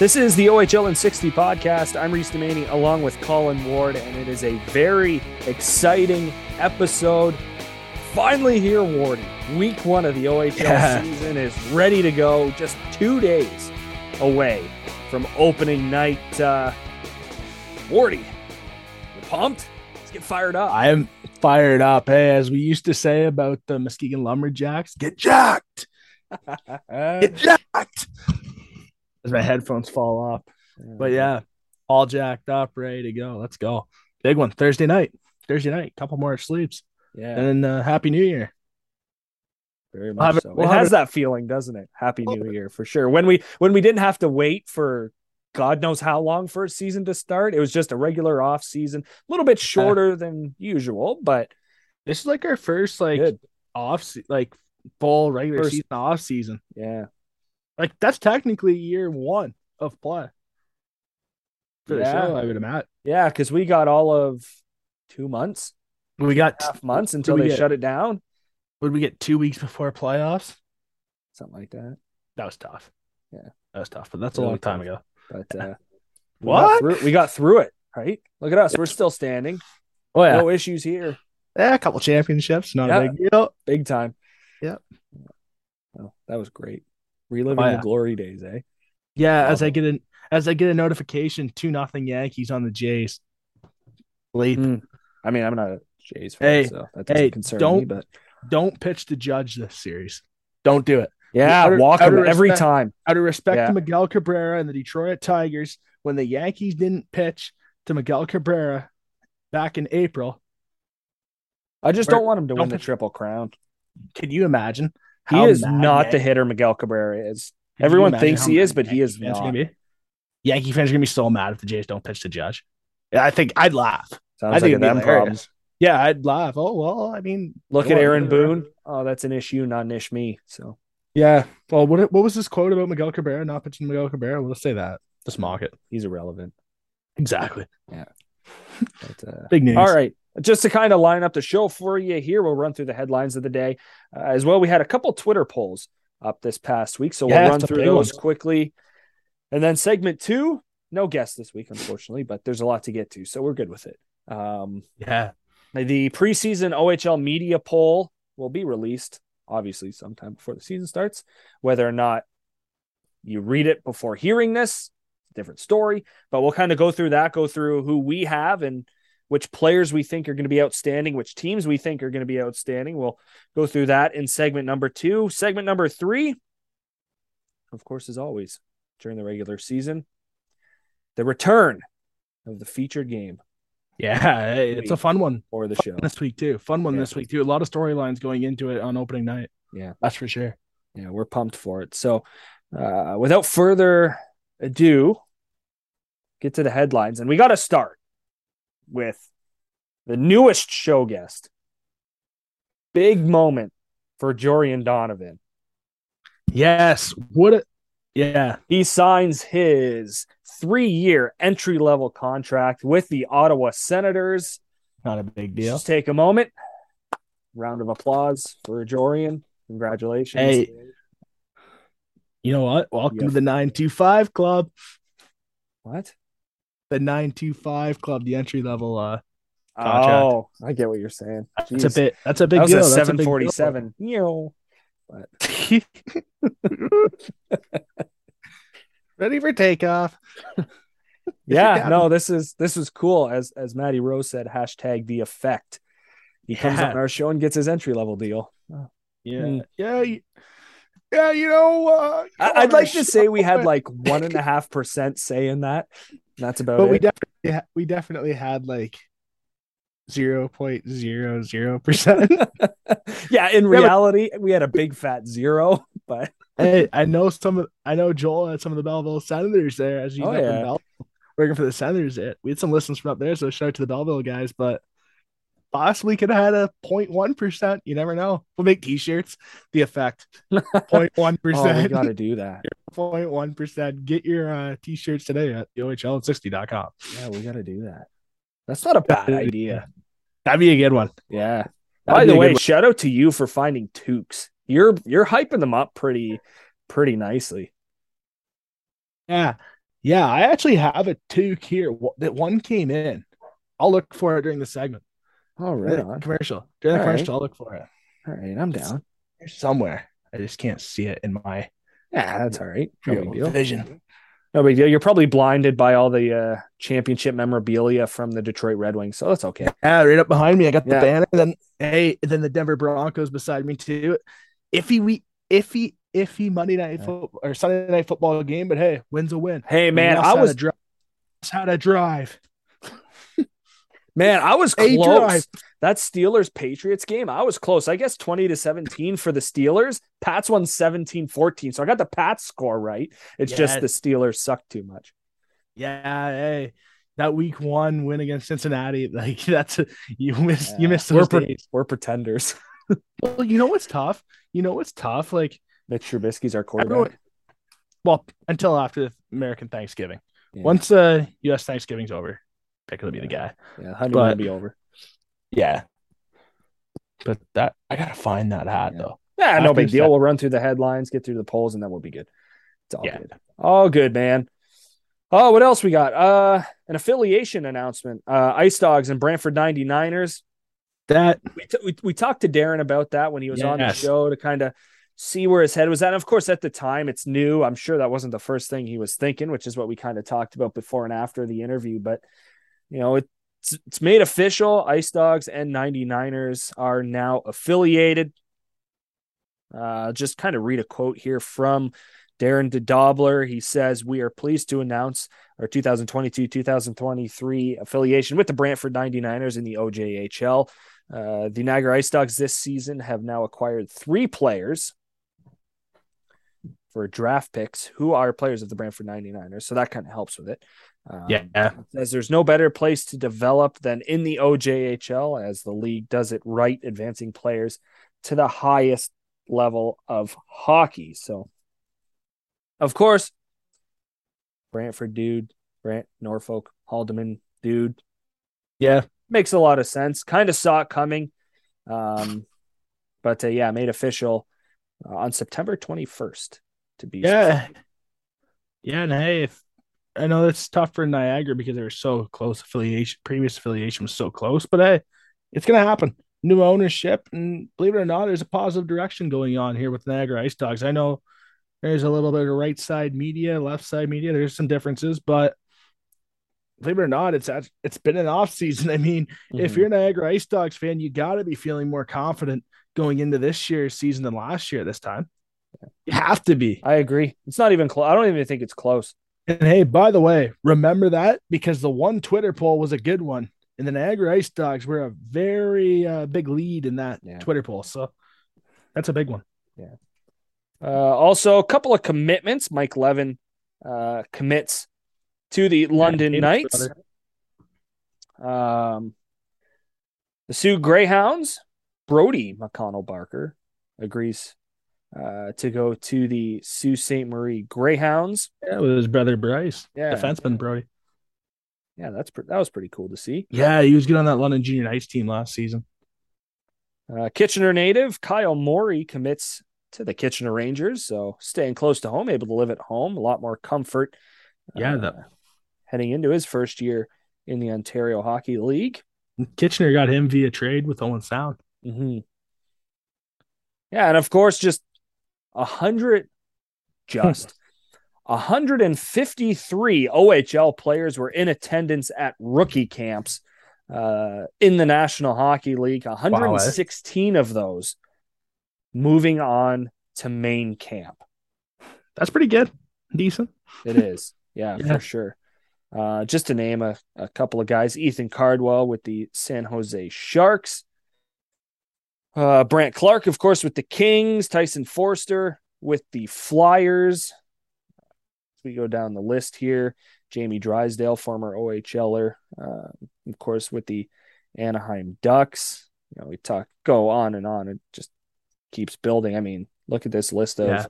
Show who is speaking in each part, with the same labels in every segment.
Speaker 1: This is the OHL in 60 podcast. I'm Reese Demaney along with Colin Ward, and it is a very exciting episode. Finally here, Wardy. Week one of the OHL
Speaker 2: Yeah.
Speaker 1: season is ready to go. Just two days away from opening night. Uh, Wardy, you pumped? Let's get fired up.
Speaker 2: I am fired up. Hey, as we used to say about the Muskegon Lumberjacks, get jacked, get jacked. As my headphones fall off. But yeah, all jacked up, ready to go. Let's go. Big one Thursday night. Thursday night. Couple more sleeps,
Speaker 1: yeah,
Speaker 2: and then uh, Happy New Year.
Speaker 1: very much
Speaker 2: it-
Speaker 1: so.
Speaker 2: we'll
Speaker 1: it has
Speaker 2: it-
Speaker 1: that feeling, doesn't it? Happy New Year for sure. When we when we didn't have to wait for God knows how long for a season to start, it was just a regular off season, a little bit shorter than usual, but
Speaker 2: This is like our first like
Speaker 1: good.
Speaker 2: off like full regular
Speaker 1: First-
Speaker 2: season off season.
Speaker 1: Yeah,
Speaker 2: Like that's technically year one of play.
Speaker 1: Yeah.
Speaker 2: I would imagine.
Speaker 1: yeah, because we got all of two months,
Speaker 2: We got
Speaker 1: half months until they
Speaker 2: get?
Speaker 1: shut it down,
Speaker 2: would we get two weeks before playoffs?
Speaker 1: something like that.
Speaker 2: That was tough.
Speaker 1: Yeah.
Speaker 2: that was tough, but that's a
Speaker 1: Really
Speaker 2: long time
Speaker 1: tough.
Speaker 2: ago.
Speaker 1: But uh, we got
Speaker 2: What?
Speaker 1: through- We got through it, right? Look at us, we're still standing.
Speaker 2: Oh yeah,
Speaker 1: No issues here,
Speaker 2: yeah, a couple championships, not
Speaker 1: Yeah.
Speaker 2: a big deal.
Speaker 1: big time.
Speaker 2: Yep.
Speaker 1: Oh, that was great. Reliving
Speaker 2: Oh, yeah.
Speaker 1: the glory days, eh?
Speaker 2: Yeah, as I get an as I get a notification, two nothing Yankees on the Jays. Late.
Speaker 1: Mm. I mean, I'm not a Jays fan,
Speaker 2: Hey,
Speaker 1: so that doesn't
Speaker 2: hey,
Speaker 1: concern
Speaker 2: don't-
Speaker 1: But
Speaker 2: Don't pitch to Judge this series. Don't do it.
Speaker 1: yeah,
Speaker 2: Out of-
Speaker 1: walk
Speaker 2: out
Speaker 1: him every time.
Speaker 2: Out of respect
Speaker 1: Yeah.
Speaker 2: to Miguel Cabrera and the Detroit Tigers, when the Yankees didn't pitch to Miguel Cabrera back in April,
Speaker 1: I just don't want him to win the triple crown.
Speaker 2: can you imagine?
Speaker 1: He is not the hitter Miguel Cabrera is.
Speaker 2: Can
Speaker 1: Everyone thinks he is, but he is not.
Speaker 2: be? Yankee fans are gonna be so mad if the Jays don't pitch to Judge. Yeah, I think I'd laugh.
Speaker 1: Sounds
Speaker 2: I think
Speaker 1: like a
Speaker 2: it'd be
Speaker 1: them problems.
Speaker 2: Yeah, I'd laugh. Oh well, I mean,
Speaker 1: Look at Aaron. Boone. Oh, that's an issue, not an ish me. So
Speaker 2: Yeah. Well, what what was this quote about Miguel Cabrera not pitching Miguel Cabrera? Let's say that. Just mock it.
Speaker 1: he's irrelevant.
Speaker 2: Exactly. Yeah.
Speaker 1: But, uh,
Speaker 2: Big news.
Speaker 1: All right. Just to kind of line up the show for you here, we'll run through the headlines of the day. Uh, as well, we had a couple Twitter polls up this past week. So
Speaker 2: Yeah,
Speaker 1: we'll run through those quickly. And then segment two, no guest this week, unfortunately, but there's a lot to get to. So we're good with it. Um,
Speaker 2: Yeah.
Speaker 1: the preseason OHL media poll will be released, obviously, sometime before the season starts. Whether or not you read it before hearing this, different story. But we'll kind of go through that, go through who we have and which players we think are going to be outstanding, which teams we think are going to be outstanding. We'll go through that in segment number two. Segment number three, of course, as always, during the regular season, the return of the featured game
Speaker 2: Yeah. it's a fun one
Speaker 1: for the
Speaker 2: Fun
Speaker 1: show.
Speaker 2: this week too. Fun one
Speaker 1: Yeah.
Speaker 2: this week too. A lot of storylines going into it on opening night.
Speaker 1: Yeah.
Speaker 2: That's for sure.
Speaker 1: yeah, we're pumped for it. So, uh, without further ado, get to the headlines, and we got to start with the newest show guest. Big moment for Jorian Donovan.
Speaker 2: Yes. What a yeah.
Speaker 1: He signs his three-year entry-level contract with the Ottawa Senators.
Speaker 2: Not a big deal.
Speaker 1: Just take a moment. Round of applause for Jorian. Congratulations.
Speaker 2: Hey, You know what? Welcome
Speaker 1: Yeah.
Speaker 2: to the 925 club.
Speaker 1: What?
Speaker 2: The 925 club, the entry level uh Contract.
Speaker 1: Oh, I get what you're saying.
Speaker 2: that's a bit that's a big
Speaker 1: that was
Speaker 2: deal.
Speaker 1: a
Speaker 2: That's a big deal.
Speaker 1: 747. Yo.
Speaker 2: Ready for takeoff.
Speaker 1: Yeah,
Speaker 2: got
Speaker 1: no, this is this was cool. As as Maddie Rose said, hashtag the effect. He comes
Speaker 2: Yeah.
Speaker 1: on our show and gets his entry level deal.
Speaker 2: Yeah.
Speaker 1: Mm.
Speaker 2: Yeah. you- Yeah, you know, uh, you
Speaker 1: I,
Speaker 2: know,
Speaker 1: I'd like to say we had like one and a half percent say in that. That's about
Speaker 2: but we
Speaker 1: it.
Speaker 2: definitely ha- we definitely had like zero point zero zero percent.
Speaker 1: yeah, in
Speaker 2: but-
Speaker 1: reality, we had a big fat zero, but
Speaker 2: Hey, I know some of I know Joel had some of the Belleville Senators there as he's
Speaker 1: Oh, yeah.
Speaker 2: Belleville, working for the Senators. There. We had some listens from up there, so shout out to the Belleville guys. But possibly could have had a 0.1 percent. You never know. We'll make T-shirts. The effect 0.1
Speaker 1: oh, we got to do that.
Speaker 2: 0.1 percent. Get your uh, T-shirts today at ohl60.com.
Speaker 1: Yeah, we got to do that. That's not a bad idea.
Speaker 2: That'd be a good one.
Speaker 1: Yeah.
Speaker 2: That'd
Speaker 1: By the way, shout out to you for finding Toques. You're you're hyping them up pretty pretty nicely.
Speaker 2: Yeah. Yeah, I actually have a two here. That one came in. I'll look for it during the segment.
Speaker 1: Oh, right on.
Speaker 2: Commercial. During the
Speaker 1: All right.
Speaker 2: commercial, I'll look for it.
Speaker 1: All right, I'm down.
Speaker 2: There's somewhere. I just can't see it in my
Speaker 1: Yeah, that's all right. No big deal.
Speaker 2: vision.
Speaker 1: No big deal. You're probably blinded by all the uh, championship memorabilia from the Detroit Red Wings, so that's okay.
Speaker 2: Yeah, right up behind me. I got the
Speaker 1: Yeah.
Speaker 2: banner. Then hey, then the Denver Broncos beside me too. Iffy we iffy iffy Monday night
Speaker 1: Yeah.
Speaker 2: football or Sunday night football game, but hey, wins a win.
Speaker 1: Hey, man, I was
Speaker 2: how to drive.
Speaker 1: Man, I was
Speaker 2: A
Speaker 1: close.
Speaker 2: drive.
Speaker 1: That Steelers Patriots game, I was close. I guess 20 to 17 for the Steelers. Pats won 17 14. So I got the Pats score right. It's just the Steelers suck too much.
Speaker 2: Yeah, hey, that week one win against Cincinnati, like that's a, you miss you
Speaker 1: Yeah.
Speaker 2: miss
Speaker 1: we're,
Speaker 2: those
Speaker 1: pre-
Speaker 2: days.
Speaker 1: we're pretenders.
Speaker 2: Well, you know what's tough? You know what's tough? Like,
Speaker 1: Mitch Trubisky's our quarterback.
Speaker 2: everyone, well, until after American Thanksgiving.
Speaker 1: Yeah.
Speaker 2: Once uh U.S. Thanksgiving's over, Pickett will be the guy.
Speaker 1: Yeah,
Speaker 2: But-
Speaker 1: will be over.
Speaker 2: Yeah, but that I gotta find that hat
Speaker 1: Yeah.
Speaker 2: though.
Speaker 1: Yeah, no big deal.
Speaker 2: Sep-
Speaker 1: We'll run through the headlines, get through the polls, and then we'll be good. It's all
Speaker 2: Yeah.
Speaker 1: good. All good, man. Oh, what else we got? Uh an affiliation announcement. Uh Ice Dogs and Brantford 99ers.
Speaker 2: That
Speaker 1: We, t- we, we talked to Darren about that when he was on the show to kind of see where his head was at. And of course, at the time, it's new. I'm sure that wasn't the first thing he was thinking, which is what we kind of talked about before and after the interview. But, you know, it's, it's made official. Ice Dogs and 99ers are now affiliated. Uh, just kind of read a quote here from Darren DeDobbelaer. He says, We are pleased to announce our 2022 2023 affiliation with the Brantford 99ers in the OJHL. Uh, the Niagara Ice Dogs this season have now acquired three players for draft picks who are players of the Brantford 99ers. So that kind of helps with it. Um,
Speaker 2: yeah,
Speaker 1: says there's no better place to develop than in the OJHL as the league does it right, advancing players to the highest level of hockey. So, of course, Brantford dude, Brant, Norfolk, Haldimand dude,
Speaker 2: yeah.
Speaker 1: makes a lot of sense. Kind of saw it coming. Um, but uh, yeah, made official uh, on September 21st to be
Speaker 2: Yeah. Yeah, and hey, if I know it's tough for Niagara because they were so close affiliation, previous affiliation was so close, but hey, it's gonna happen. New ownership, and believe it or not, there's a positive direction going on here with Niagara Ice Dogs. I know there's a little bit of right side media, left side media. There's some differences, but believe it or not, it's it's been an off season. I mean, if
Speaker 1: Mhm.
Speaker 2: you're a Niagara Ice Dogs fan, you got to be feeling more confident going into this year's season than last year. This time, you have to be.
Speaker 1: I agree. It's not even close. I don't even think it's close.
Speaker 2: And hey, by the way, remember that because the one Twitter poll was a good one, and the Niagara Ice Dogs were a very uh, big lead in that
Speaker 1: Yeah.
Speaker 2: Twitter poll. So that's a big one. Yeah.
Speaker 1: Uh, also, a couple of commitments. Mike Levin uh, commits to the London
Speaker 2: Davis
Speaker 1: Knights. Um, the Soo Greyhounds, Brody McConnell Barker agrees uh, to go to the Sault Ste. Marie Greyhounds.
Speaker 2: Yeah, with his brother Bryce,
Speaker 1: Yeah,
Speaker 2: defenseman Brody.
Speaker 1: yeah, that's pre- that was pretty cool to see.
Speaker 2: Yeah, he was good on that London Junior Knights team last season.
Speaker 1: Uh, Kitchener native Kyle Morey commits to the Kitchener Rangers, so staying close to home, able to live at home, a lot more comfort.
Speaker 2: Yeah,
Speaker 1: uh,
Speaker 2: the-
Speaker 1: heading into his first year in the Ontario Hockey League.
Speaker 2: Kitchener got him via trade with Owen Sound.
Speaker 1: Mm-hmm. Yeah, and of course, just a hundred, just a hundred and fifty-three OHL players were in attendance at rookie camps uh, in the National Hockey League. One hundred and sixteen of those moving on to main camp.
Speaker 2: That's pretty good, decent.
Speaker 1: It is, yeah,
Speaker 2: Yeah.
Speaker 1: for sure. Uh, just to name a, a couple of guys, Ethan Cardwell with the San Jose Sharks. Uh, Brandt Clarke, of course, with the Kings. Tyson Foerster with the Flyers. As we go down the list here, Jamie Drysdale, former OHLer, uh, of course, with the Anaheim Ducks. You know, we talk, go on and on. It just keeps building. I mean, look at this list of
Speaker 2: Yeah.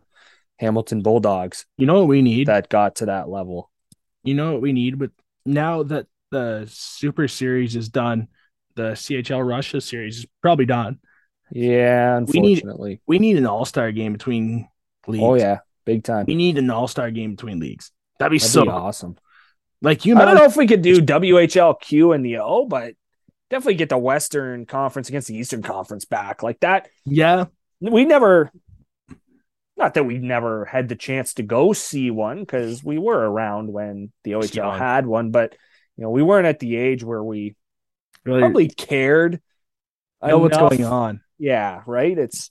Speaker 1: Hamilton Bulldogs
Speaker 2: You know what we need?
Speaker 1: that got to that level.
Speaker 2: you know what we need with now that the Super Series is done, the CHL Russia Series is probably done.
Speaker 1: Yeah,
Speaker 2: We need-
Speaker 1: unfortunately.
Speaker 2: We need an All Star game between leagues.
Speaker 1: oh yeah, big time.
Speaker 2: we need an All Star game between leagues. That'd be
Speaker 1: That'd
Speaker 2: so
Speaker 1: be awesome.
Speaker 2: like you.
Speaker 1: I don't know if we could do WHLQ and the O, but definitely get the Western Conference against the Eastern Conference back. Like that,
Speaker 2: Yeah,
Speaker 1: we never not that we never had the chance to go see one because we were around when the OHL
Speaker 2: young.
Speaker 1: had one, but you know, we weren't at the age where we
Speaker 2: really
Speaker 1: probably cared.
Speaker 2: I know what's going on.
Speaker 1: Yeah, right. It's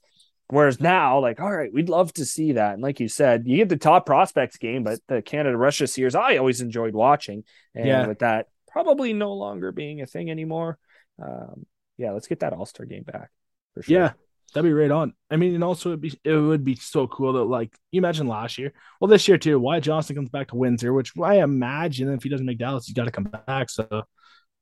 Speaker 1: whereas now, like, all right, we'd love to see that. And like you said, you get the top prospects game, but the Canada Russia series, I always enjoyed watching. And
Speaker 2: Yeah.
Speaker 1: with that probably no longer being a thing anymore, um, yeah, let's get that All Star game back for sure.
Speaker 2: Yeah, that'd be right on. I mean, and also it'd be it would be so cool that like you imagine last year, well this year too. Wyatt Johnston comes back to Windsor, which I imagine if he doesn't make Dallas, he's got to come back. So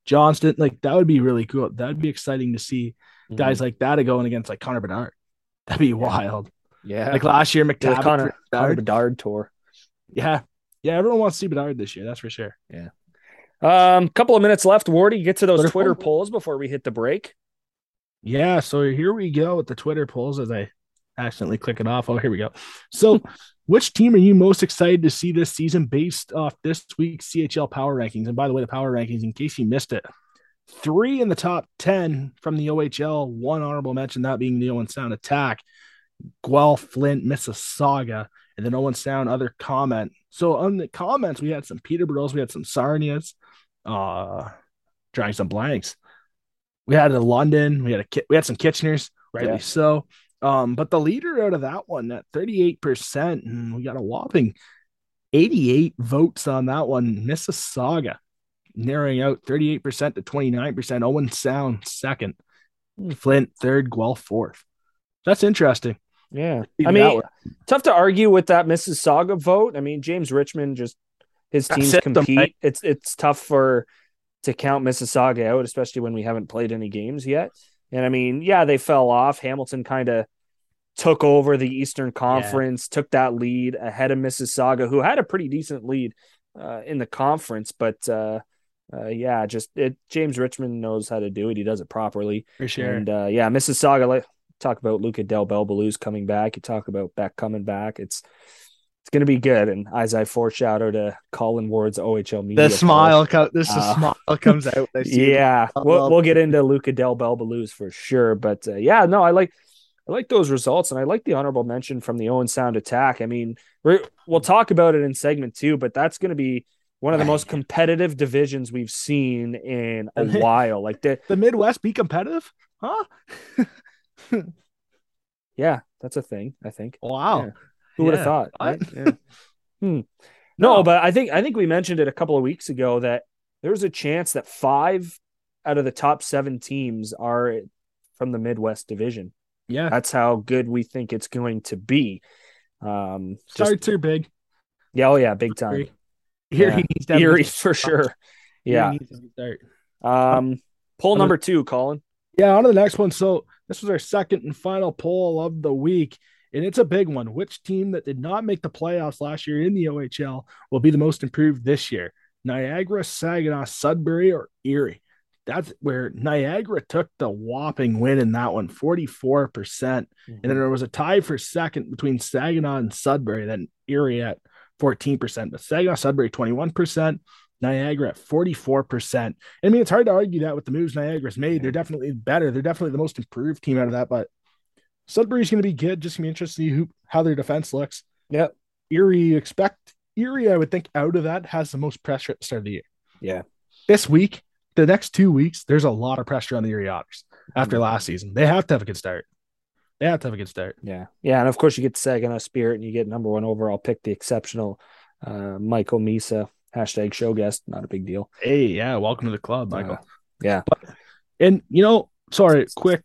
Speaker 2: Johnston, like that would be really cool. That'd be exciting to see
Speaker 1: Mhm.
Speaker 2: guys like that are going against like Connor Bedard. That'd be wild.
Speaker 1: yeah,
Speaker 2: Like last year, McTavish,
Speaker 1: Connor, Connor
Speaker 2: Bedard.
Speaker 1: Bedard tour.
Speaker 2: Yeah, yeah. Everyone wants to see Bedard this year. That's for sure. Yeah.
Speaker 1: Um, couple of minutes left. Wardy, get to those
Speaker 2: Twitter
Speaker 1: Twitter
Speaker 2: poll?
Speaker 1: polls before we hit the break.
Speaker 2: Yeah, so here we go with the Twitter polls as I accidentally click it off. Oh, here we go. So, which team are you most excited to see this season based off this week's CHL power rankings? And by the way, the power rankings, in case you missed it, three in the top 10 from the OHL, one honorable mention, that being the Owen Sound attack, Guelph, Flint, Mississauga, and then Owen Sound, other comment. So, on the comments, we had some Peterboroughs, we had some Sarnias, uh, drawing some blanks. We had a London, we had a we had some Kitcheners, rightly
Speaker 1: Yeah.
Speaker 2: so. Um, but the leader out of that one at 38%, and we got a whopping 88 votes on that one. Mississauga narrowing out 38% to 29%. Owen Sound second. Flint third, Guelph fourth. That's interesting.
Speaker 1: Yeah, I mean, tough to argue with that Mississauga vote. I mean, James Richardson just his teams
Speaker 2: system,
Speaker 1: compete.
Speaker 2: right?
Speaker 1: It's it's tough for to count Mississauga out, especially when we haven't played any games yet. And I mean, yeah, they fell off. Hamilton kind of took over the Eastern Conference, took that lead ahead of Mississauga, who had a pretty decent lead uh, in the conference. But uh, uh, yeah, just it. James Richardson knows how to do it. He does it properly.
Speaker 2: For sure.
Speaker 1: And uh, yeah, Mississauga. Like talk about Luca Del Bel Belluz's coming back. You talk about Beck coming back. It's it's going to be good. And as I foreshadowed to Colin Ward's OHL media,
Speaker 2: the smile, co- this
Speaker 1: Uh,
Speaker 2: smile comes out. I see it.
Speaker 1: yeah, we'll, we'll get into Luca Del Bel Belluz's for sure. But uh, yeah, no, I like I like those results, and I like the honorable mention from the Owen Sound attack. I mean, we're, we'll talk about it in segment two, but that's going to be one of the most competitive divisions we've seen in a while. Like the
Speaker 2: the Midwest be competitive, huh?
Speaker 1: yeah, that's a thing. I think.
Speaker 2: Wow.
Speaker 1: Yeah. Who would have thought? Right? Yeah. Hmm. No,
Speaker 2: No.
Speaker 1: but I think I think we mentioned it a couple of weeks ago that there's a chance that five out of the top seven teams are from the Midwest Division.
Speaker 2: Yeah.
Speaker 1: That's how good we think it's going to be. Um, just,
Speaker 2: Starts are big.
Speaker 1: yeah, oh yeah, big time.
Speaker 2: Erie,
Speaker 1: Yeah.
Speaker 2: needs to have a
Speaker 1: Erie for sure. Yeah.
Speaker 2: Needs a good start.
Speaker 1: Um, poll number two, Colin.
Speaker 2: Yeah, on to the next one. So this was our second and final poll of the week, and it's a big one. Which team that did not make the playoffs last year in the OHL will be the most improved this year? Niagara, Saginaw, Sudbury, or Erie? That's where Niagara took the whopping win in that one, 44%. And then there was a tie for second between Saginaw and Sudbury, then Erie at 14%. But Saginaw, Sudbury, 21%. Niagara at 44%. I mean, it's hard to argue that with the moves Niagara's made. They're definitely better. They're definitely the most improved team out of that. But Sudbury's going to be good. Just to be interested to see who, how their defense looks.
Speaker 1: Yep.
Speaker 2: Erie, expect Erie, I would think, out of that has the most pressure at the start of the year.
Speaker 1: Yeah.
Speaker 2: This week, the next two weeks, there's a lot of pressure on the Erie Otters after
Speaker 1: Mhm.
Speaker 2: last season. They have to have a good start. They have to have a good start.
Speaker 1: Yeah. Yeah. And of course, you get Saginaw Spirit and you get number one overall pick, the exceptional uh, Michael Misa, hashtag show guest. Not a big deal.
Speaker 2: Hey, yeah, welcome to the club, Michael.
Speaker 1: Uh, yeah.
Speaker 2: And you know, sorry, quick,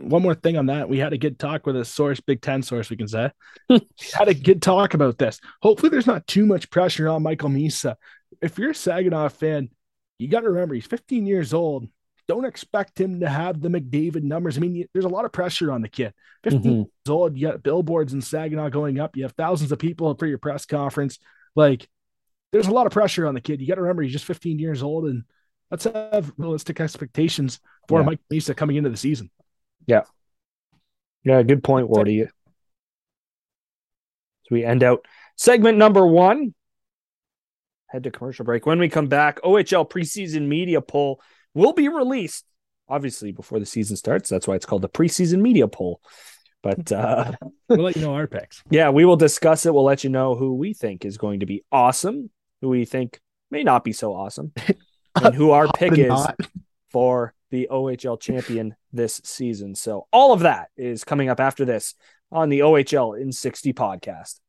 Speaker 2: one more thing on that. We had a good talk with a source, Big Ten source, we can say. had a good talk about this. Hopefully, there's not too much pressure on Michael Misa. If you're a Saginaw fan, you got to remember he's 15 years old. Don't expect him to have the McDavid numbers. I mean, there's a lot of pressure on the kid. 15
Speaker 1: Mhm.
Speaker 2: years old, you got billboards in Saginaw going up. You have thousands of people for your press conference. Like, there's a lot of pressure on the kid. You got to remember he's just 15 years old, and let's have realistic expectations for
Speaker 1: Yeah.
Speaker 2: Mike Misa coming into the season.
Speaker 1: Yeah. Yeah, good point, Wardy. So we end out segment number one. head to commercial break. When we come back, OHL preseason media poll will be released, obviously, before the season starts. That's why it's called the preseason media poll. But uh,
Speaker 2: we'll let you know our picks.
Speaker 1: Yeah, we will discuss it. We'll let you know who we think is going to be awesome, who we think may not be so awesome, and who our pick is not. for the OHL champion this season. So, all of that is coming up after this on the OHL in 60 podcast.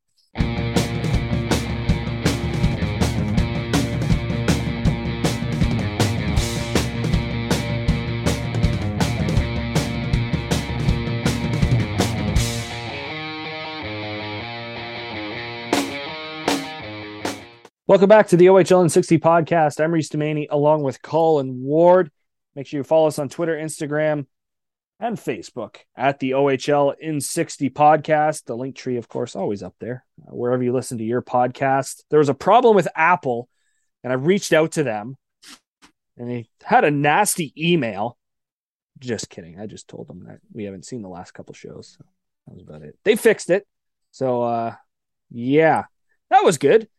Speaker 1: Welcome back to the OHL in 60 podcast. I'm Reese Demani along with Colin Ward. Make sure you follow us on Twitter, Instagram, and Facebook at the OHL in 60 podcast. The link tree, of course, always up there, uh, wherever you listen to your podcast. There was a problem with Apple, and I reached out to them, and they had a nasty email. Just kidding. I just told them that we haven't seen the last couple shows. So that was about it. They fixed it. So, uh, yeah, that was good.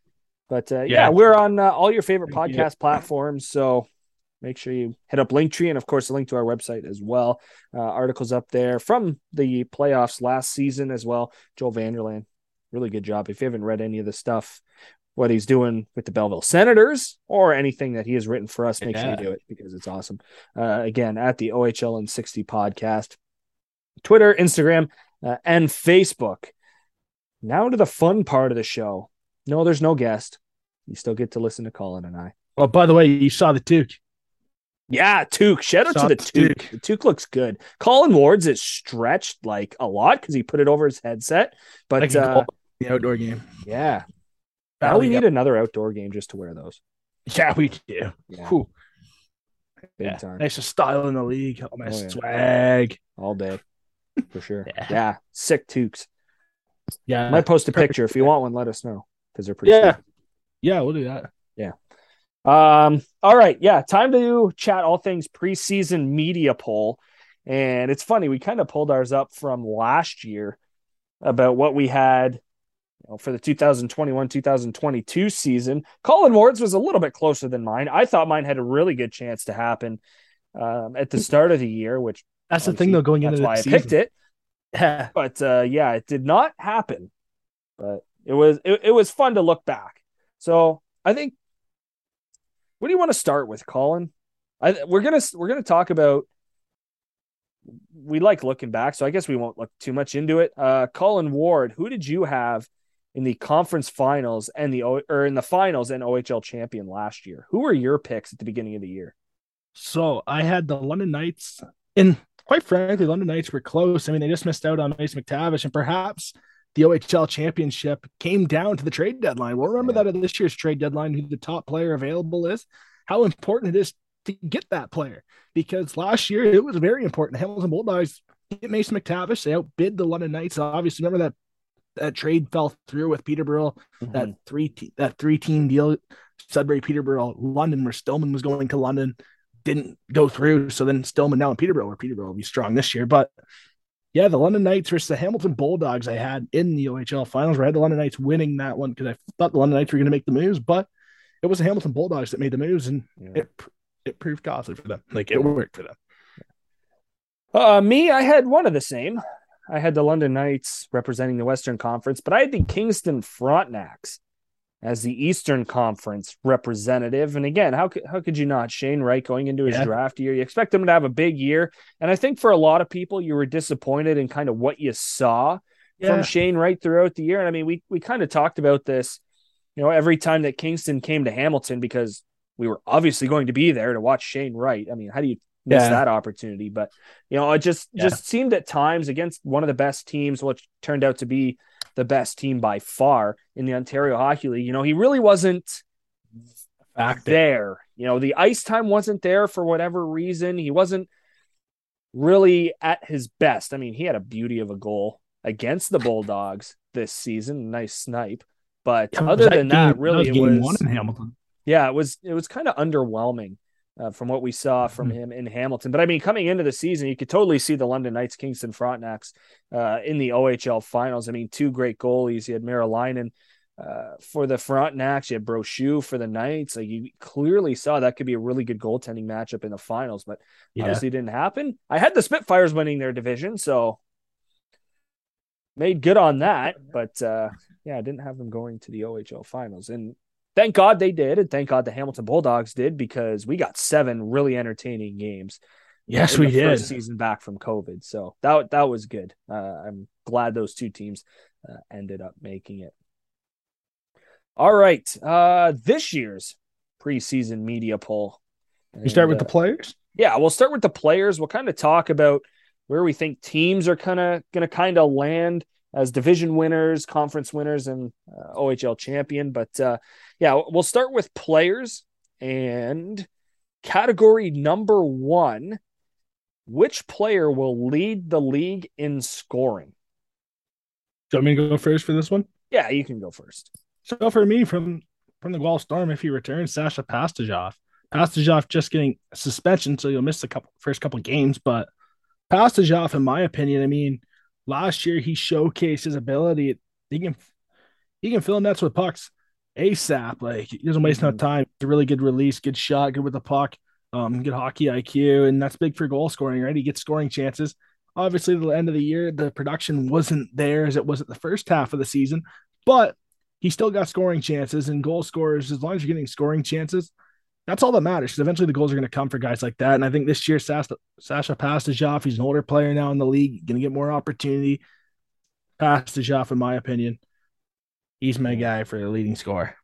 Speaker 1: But uh, yeah. yeah. we're on uh, all your favorite podcast platforms. So make sure you hit up Linktree and, of course, a link to our website as well. Uh, articles up there from the playoffs last season as well. Joel Vanderland, really good job. If you haven't read any of the stuff, what he's doing with the Belleville Senators or anything that he has written for us, make yeah. sure you do it because it's awesome. Uh, again, at the OHL and 60 podcast, Twitter, Instagram, uh, and Facebook. Now to the fun part of the show. No, there's no guest. You still get to listen to Colin and I.
Speaker 2: Well, by the way, you saw the Toque.
Speaker 1: Yeah, Toque. Shout out saw to the Toque. The Toque looks good. Colin Ward's is stretched like a lot because he put it over his headset. But like uh,
Speaker 2: the outdoor game.
Speaker 1: Yeah. Now we need another outdoor game just to wear those.
Speaker 2: Yeah, we do. Yeah. Big yeah. time. Nice style in the league. All my oh, yeah. swag.
Speaker 1: All day. For sure. yeah. yeah. Sick Toques.
Speaker 2: Yeah.
Speaker 1: Might post a picture. If you want one, let us know because they're pretty.
Speaker 2: Yeah, yeah, we'll do that.
Speaker 1: Yeah. Um. All right. Yeah. Time to chat all things preseason media poll, and it's funny we kind of pulled ours up from last year about what we had you know, for the 2021-2022 season. Colin Ward's was a little bit closer than mine. I thought mine had a really good chance to happen um, at the start of the year, which
Speaker 2: that's the thing though. Going into
Speaker 1: why
Speaker 2: I
Speaker 1: season. picked it. but uh, yeah, it did not happen. But it was it, it was fun to look back. So I think what do you want to start with, Colin? I we're gonna we're gonna talk about we like looking back, so I guess we won't look too much into it. Uh Colin Ward, who did you have in the conference finals and the or in the finals and OHL champion last year? Who were your picks at the beginning of the year?
Speaker 2: So I had the London Knights, and quite frankly, London Knights were close. I mean, they just missed out on Mace McTavish, and perhaps the OHL championship came down to the trade deadline. We'll remember yeah. that at this year's trade deadline, who the top player available is, how important it is to get that player. Because last year it was very important. The Hamilton Bulldogs get Mason McTavish. They outbid the London Knights. Obviously, remember that that trade fell through with Peterborough, mm-hmm. that three te- that three team deal, Sudbury, Peterborough, London, where Stillman was going to London, didn't go through. So then Stillman now in Peterborough, where Peterborough will be strong this year. But yeah, the London Knights versus the Hamilton Bulldogs I had in the OHL finals where I had the London Knights winning that one because I thought the London Knights were going to make the moves, but it was the Hamilton Bulldogs that made the moves and yeah. it it proved costly for them. Like it worked for them.
Speaker 1: Uh, me, I had one of the same. I had the London Knights representing the Western Conference, but I had the Kingston Frontenacs as the Eastern Conference representative. And again, how could how could you not? Shane Wright going into his yeah. draft year, you expect him to have a big year. And I think for a lot of people, you were disappointed in kind of what you saw yeah. from Shane Wright throughout the year. And I mean, we we kind of talked about this, you know, every time that Kingston came to Hamilton because we were obviously going to be there to watch Shane Wright. I mean, how do you miss yeah. that opportunity? But you know, it just just seemed at times against one of the best teams, which turned out to be the best team by far in the Ontario Hockey League. You know, he really wasn't back there. You know, the ice time wasn't there for whatever reason. He wasn't really at his best. I mean, he had a beauty of a goal against the Bulldogs this season. Nice snipe. But yeah, other than that, really, that was it was
Speaker 2: one in Hamilton.
Speaker 1: Yeah, it was it was kind of underwhelming uh, from what we saw from mm-hmm. him in Hamilton. But I mean, coming into the season, you could totally see the London Knights Kingston Frontenacs uh, in the OHL finals. I mean, two great goalies. You had Merilainen uh, for the Frontenacs. You had Brochu for the Knights. Like you clearly saw that could be a really good goaltending matchup in the finals, but yeah. obviously didn't happen. I had the Spitfires winning their division, so made good on that. But uh, yeah, I didn't have them going to the OHL finals. And thank God they did. And thank God the Hamilton Bulldogs did because we got seven really entertaining games.
Speaker 2: Yes, we did.
Speaker 1: season back from COVID. So that, that was good. Uh, I'm glad those two teams uh, ended up making it. All right. Uh, this year's preseason media poll.
Speaker 2: You start with the uh, players?
Speaker 1: Yeah, we'll start with the players. We'll kind of talk about where we think teams are kind of going to kind of land as division winners, conference winners, and uh, OHL champion. But uh, yeah, we'll start with players and category number one. Which player will lead the league in scoring?
Speaker 2: Do you want me to go first for this one?
Speaker 1: Yeah, you can go first.
Speaker 2: So for me, from from the Guelph Storm, if he returns, Sasha Pastujov. Pastujov just getting suspension, so you'll miss the couple first couple games. But Pastujov, in my opinion, I mean, last year he showcased his ability. He can he can fill nets with pucks ASAP. Like he doesn't waste mm-hmm. no time. It's a really good release, good shot, good with the puck, um, good hockey IQ, and that's big for goal scoring, right? He gets scoring chances. Obviously, the end of the year, the production wasn't there as it was at the first half of the season, but he still got scoring chances and goal scorers. As long as you're getting scoring chances, that's all that matters because eventually the goals are going to come for guys like that. And I think this year, Sasha, Sasha Pastujov, he's an older player now in the league, going to get more opportunity. Pastujov, in my opinion, he's my guy for the leading score.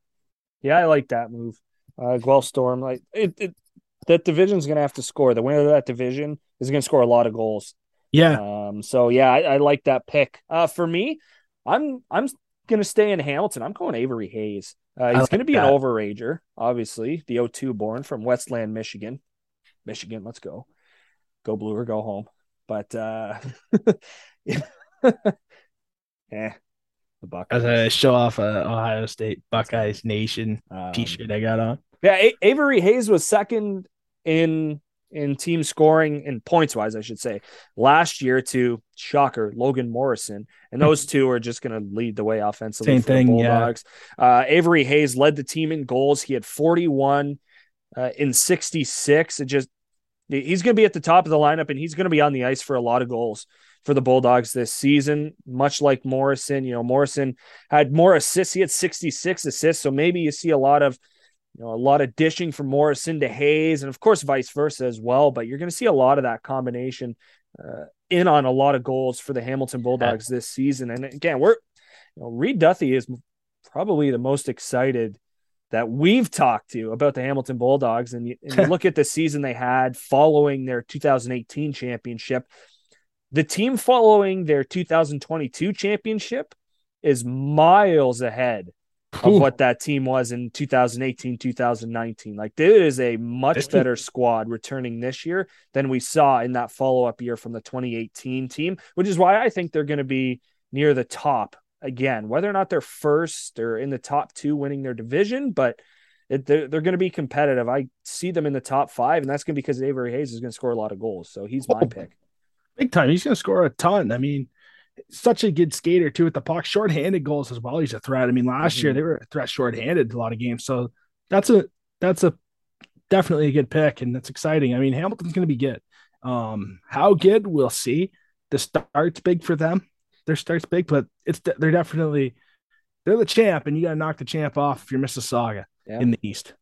Speaker 1: Yeah, I like that move. Uh, Guelph Storm, like it, it that division's going to have to score. The winner of that division is going to score a lot of goals.
Speaker 2: Yeah.
Speaker 1: Um. So yeah, I, I like that pick. Uh, for me, I'm I'm going to stay in Hamilton. I'm going Avery Hayes. Uh, he's like going to be that. an overager, obviously. The 02 born from Westland, Michigan. Michigan, let's go. Go blue or go home. But uh yeah. eh,
Speaker 2: the Buckeyes. As I show off a Ohio State Buckeyes Nation um, t-shirt I got on.
Speaker 1: Yeah, a- Avery Hayes was second in in team scoring and points wise, I should say, last year to shocker Logan Morrison, and those two are just going to lead the way offensively.
Speaker 2: Same thing, Bulldogs.
Speaker 1: Yeah. Uh, Avery Hayes led the team in goals. He had 41 uh, in 66. It just he's going to be at the top of the lineup, and he's going to be on the ice for a lot of goals for the Bulldogs this season. Much like Morrison, you know, Morrison had more assists. He had 66 assists, so maybe you see a lot of you know, a lot of dishing from Morrison to Hayes, and of course, vice versa as well. But you're going to see a lot of that combination uh, in on a lot of goals for the Hamilton Bulldogs this season. And again, we're, you know, Reed Duthie is probably the most excited that we've talked to about the Hamilton Bulldogs. And you, and you look at the season they had following their 2018 championship. The team following their 2022 championship is miles ahead of what that team was in 2018, 2019. Like there is a much better squad returning this year than we saw in that follow up year from the 2018 team, which is why I think they're going to be near the top again, whether or not they're first or in the top two winning their division, but it, they're, they're going to be competitive. I see them in the top five, and that's going to be because Avery Hayes is going to score a lot of goals. So he's oh, my oh, pick.
Speaker 2: Big time. He's going to score a ton. I mean, such a good skater too with the puck. Short-handed goals as well. He's a threat. I mean, last mm-hmm. year they were a threat short-handed a lot of games. So that's a that's a definitely a good pick, and that's exciting. I mean, Hamilton's going to be good. Um, how good we'll see. The start's big for them. Their start's big, but it's they're definitely they're the champ, and you got to knock the champ off if you're Mississauga yeah. in the East.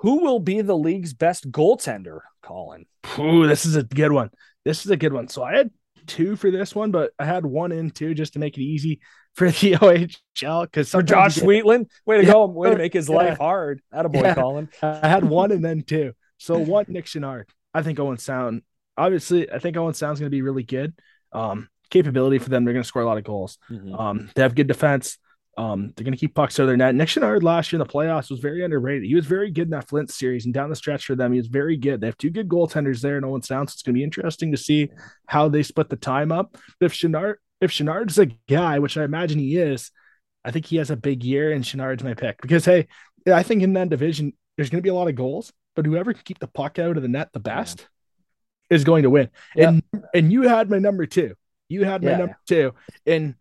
Speaker 1: Who will be the league's best goaltender, Colin?
Speaker 2: Ooh, this is a good one. This is a good one. So I had two for this one, but I had one in two just to make it easy for the OHL because
Speaker 1: for Josh Wheatland, way to yeah, go, way to make his yeah, life hard. Attaboy, yeah, Colin.
Speaker 2: I had one and then two. So one Nick Chenard. I think Owen Sound. Obviously, I think Owen Sound's going to be really good. Um, capability for them. They're going to score a lot of goals. Mm-hmm. Um, they have good defense. Um, they're going to keep pucks out of their net. Nick Chenard last year in the playoffs was very underrated. He was very good in that Flint series and down the stretch for them. He was very good. They have two good goaltenders there, no one sounds. It's going to be interesting to see how they split the time up. But if Chenard, if Chenard's a guy, which I imagine he is, I think he has a big year, and Chenard's my pick because hey, I think in that division there's going to be a lot of goals, but whoever can keep the puck out of the net the best yeah. is going to win. Yep. And and you had my number two. You had my yeah. number two, and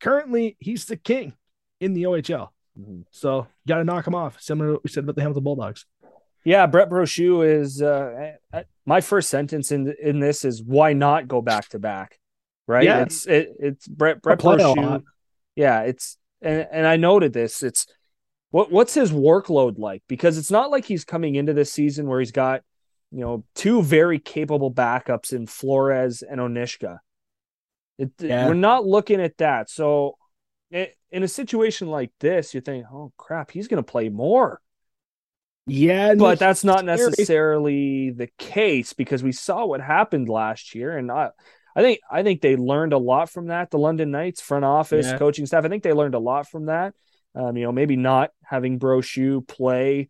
Speaker 2: currently he's the king in the OHL. Mm-hmm. So you got to knock him off. Similar to what we said about the Hamilton Bulldogs.
Speaker 1: Yeah, Brett Brochu is uh, my first sentence in in this is why not go back to back, right? Yeah. It's it, it's Brett Brett Brochu. Yeah, it's and and I noted this. It's what what's his workload like because it's not like he's coming into this season where he's got you know two very capable backups in Flores and Onishka. It, yeah. We're not looking at that. So in a situation like this, you think, oh crap, he's going to play more.
Speaker 2: Yeah,
Speaker 1: but that's not necessarily the case because we saw what happened last year, and I, I think I think they learned a lot from that. The London Knights front office, yeah. coaching staff, I think they learned a lot from that. Um, you know, maybe not having Brochu play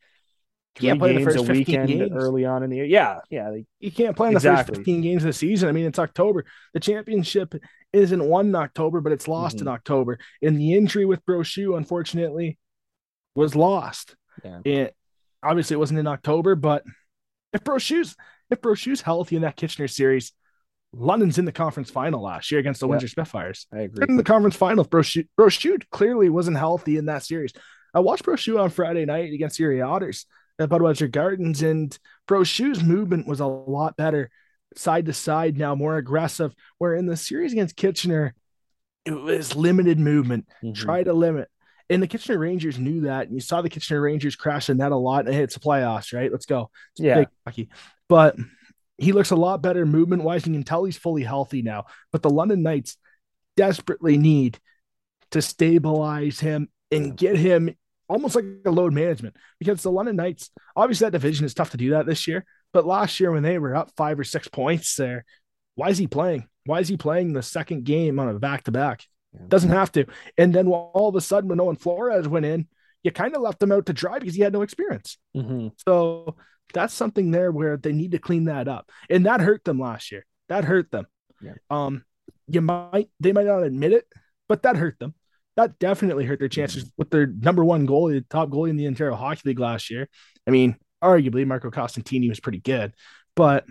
Speaker 1: three play games a weekend games. early on in the year. Yeah, yeah. They,
Speaker 2: you can't play in the first 15 games of the season. I mean, it's October. The championship isn't won in October, but it's lost mm-hmm. in October. And the injury with Brochu, unfortunately, was lost. Yeah. And obviously it wasn't in October, but if Brochu's if Brochu's healthy in that Kitchener series, London's in the conference final last year against the yeah. Windsor Spitfires.
Speaker 1: I agree.
Speaker 2: In the conference final, Brochu, Brochu clearly wasn't healthy in that series. I watched Brochu on Friday night against Erie Otters at Budweiser Gardens, and Brochu's movement was a lot better, side to side now, more aggressive. Where in the series against Kitchener, it was limited movement, mm-hmm. try to limit. And the Kitchener Rangers knew that. And you saw the Kitchener Rangers crashing that a lot. And hey, it's a playoffs, right? Let's go. It's
Speaker 1: yeah.
Speaker 2: Hockey. But he looks a lot better movement wise. You can tell he's fully healthy now. But the London Knights desperately need to stabilize him and get him almost like a load management because the London Knights, obviously, that division is tough to do that this year. But last year, when they were up five or six points there, why is he playing? Why is he playing the second game on a back to back? Doesn't have to. And then all of a sudden, when Owen Flores went in, you kind of left him out to dry because he had no experience.
Speaker 1: Mm-hmm.
Speaker 2: So that's something there where they need to clean that up. And that hurt them last year. That hurt them.
Speaker 1: Yeah.
Speaker 2: Um, you might they might not admit it, but that hurt them. That definitely hurt their chances mm-hmm. with their number one goalie, the top goalie in the Ontario Hockey League last year. I mean, arguably Marco Costantini was pretty good, but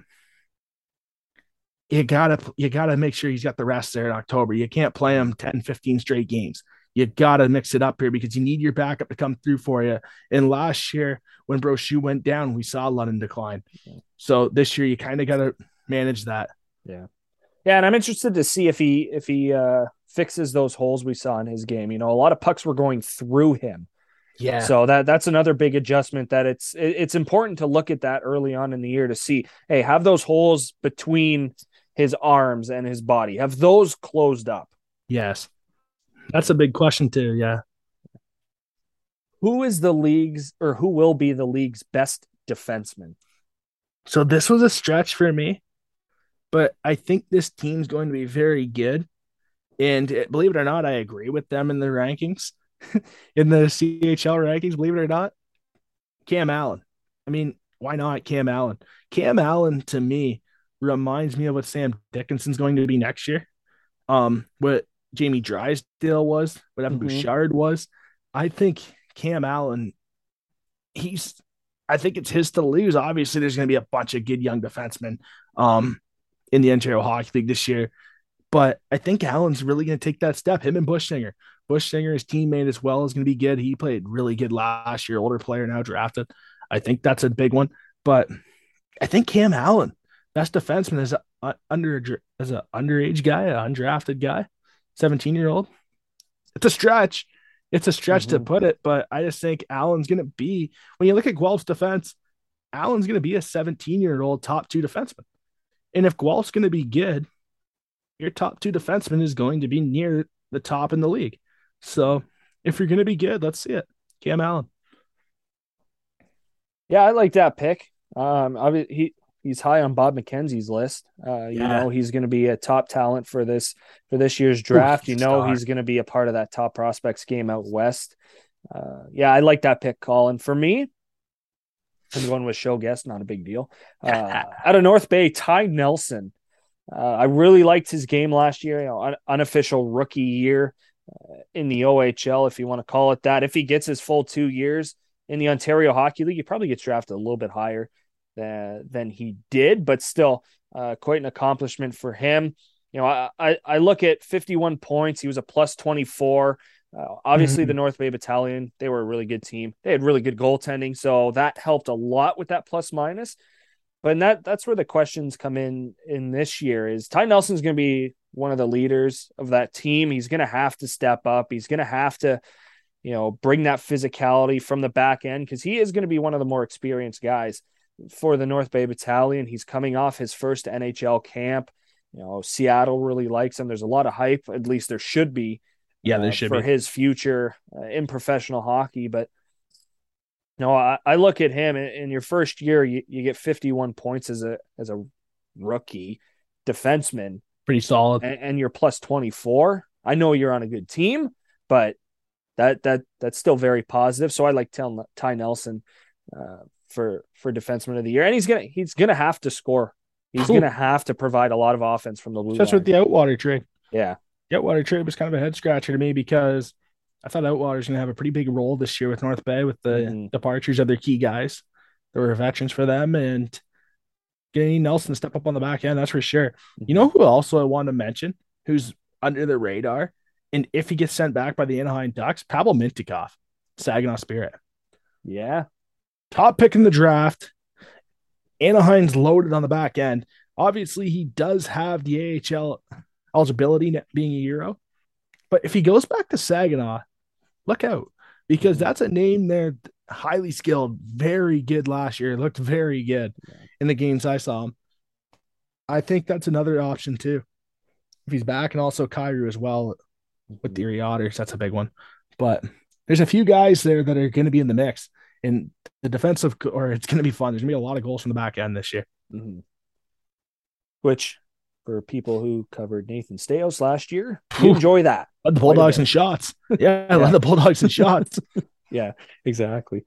Speaker 2: you gotta you gotta make sure he's got the rest there in October. You can't play him 10, 15 straight games. You gotta mix it up here because you need your backup to come through for you. And last year, when Brochu went down, we saw London decline. So this year you kind of gotta manage that.
Speaker 1: Yeah. Yeah, and I'm interested to see if he if he uh fixes those holes we saw in his game. You know, a lot of pucks were going through him.
Speaker 2: Yeah.
Speaker 1: So that that's another big adjustment that it's it, it's important to look at that early on in the year to see, hey, have those holes between his arms and his body? Have those closed up?
Speaker 2: Yes. That's a big question too. Yeah.
Speaker 1: Who is the league's or who will be the league's best defenseman?
Speaker 2: So this was a stretch for me, but I think this team's going to be very good. And eh, believe it or not, I agree with them in the rankings, in the CHL rankings. Believe it or not, Cam Allen. I mean, why not Cam Allen? Cam Allen to me reminds me of what Sam Dickinson's going to be next year. Um, what Jamie Drysdale was, what Evan mm-hmm. Bouchard was. I think Cam Allen, he's I think it's his to lose. Obviously, there's going to be a bunch of good young defensemen um, in the Ontario Hockey League this year. But I think Allen's really going to take that step. Him and Bush Buchinger, his teammate as well, is going to be good. He played really good last year, older player now drafted. I think that's a big one. But I think Cam Allen, best defenseman as a under as an underage guy, an undrafted guy, 17 year old. It's a stretch. It's a stretch mm-hmm. to put it, but I just think Allen's going to be, when you look at Guelph's defense, Allen's going to be a 17 year old top two defenseman. And if Guelph's going to be good, your top two defenseman is going to be near the top in the league. So if you're going to be good, let's see it. Cam Allen.
Speaker 1: Yeah, I like that pick. Um, I he he's high on Bob McKenzie's list. Uh, you yeah. know, he's going to be a top talent for this for this year's draft. Ooh, you know, star. he's going to be a part of that top prospects game out west. Uh, yeah, I like that pick, Colin. For me, I'm going with show guest, not a big deal. Uh, out of North Bay, Ty Nelson. Uh, I really liked his game last year. You know, un- unofficial rookie year uh, in the OHL, if you want to call it that. If he gets his full two years in the Ontario Hockey League, he probably gets drafted a little bit higher than than he did, but still uh, quite an accomplishment for him. you know, I, I, I look at 51 points. He was a plus 24. Uh, obviously, mm-hmm. the North Bay Battalion, they were a really good team. They had really good goaltending. So that helped a lot with that plus minus. But that that's where the questions come in in this year is Ty Nelson's going to be one of the leaders of that team. He's going to have to step up. He's going to have to, you know, bring that physicality from the back end because he is going to be one of the more experienced guys for the North Bay Battalion. He's coming off his first NHL camp. You know, Seattle really likes him. There's a lot of hype, at least there should be.
Speaker 2: Yeah, there uh, should
Speaker 1: for
Speaker 2: be.
Speaker 1: his future uh, in professional hockey. But no, I, I look at him in, in your first year, you, you get 51 points as a as a rookie defenseman.
Speaker 2: Pretty solid.
Speaker 1: And, and you're plus 24. I know you're on a good team, but that that that's still very positive. So I like telling Ty Nelson uh, for for defenseman of the year, and he's gonna he's gonna have to score. He's cool. gonna have to provide a lot of offense from the blue.
Speaker 2: That's with the Outwater trade.
Speaker 1: Yeah,
Speaker 2: the Outwater trade was kind of a head scratcher to me because I thought Outwater's gonna have a pretty big role this year with North Bay with the mm. departures of their key guys. There were veterans for them, and getting Nelson to step up on the back end, that's for sure. Mm-hmm. You know who also I want to mention, who's under the radar, and if he gets sent back by the Anaheim Ducks, Pavel Mintyukov, Saginaw Spirit.
Speaker 1: Yeah,
Speaker 2: top pick in the draft. Anaheim's loaded on the back end. Obviously, he does have the AHL eligibility being a Euro. But if he goes back to Saginaw, look out because that's a name there, highly skilled, very good last year. Looked very good in the games I saw him. I think that's another option too. If he's back and also Kyrou as well with the Otters, that's a big one. But there's a few guys there that are going to be in the mix and the defensive or it's going to be fun. There's going to be a lot of goals from the back end this year.
Speaker 1: Mm-hmm. Which, for people who covered Nathan Staios last year, enjoy that.
Speaker 2: Let the Bulldogs and shots. Yeah, yeah. let the Bulldogs and shots.
Speaker 1: yeah, exactly.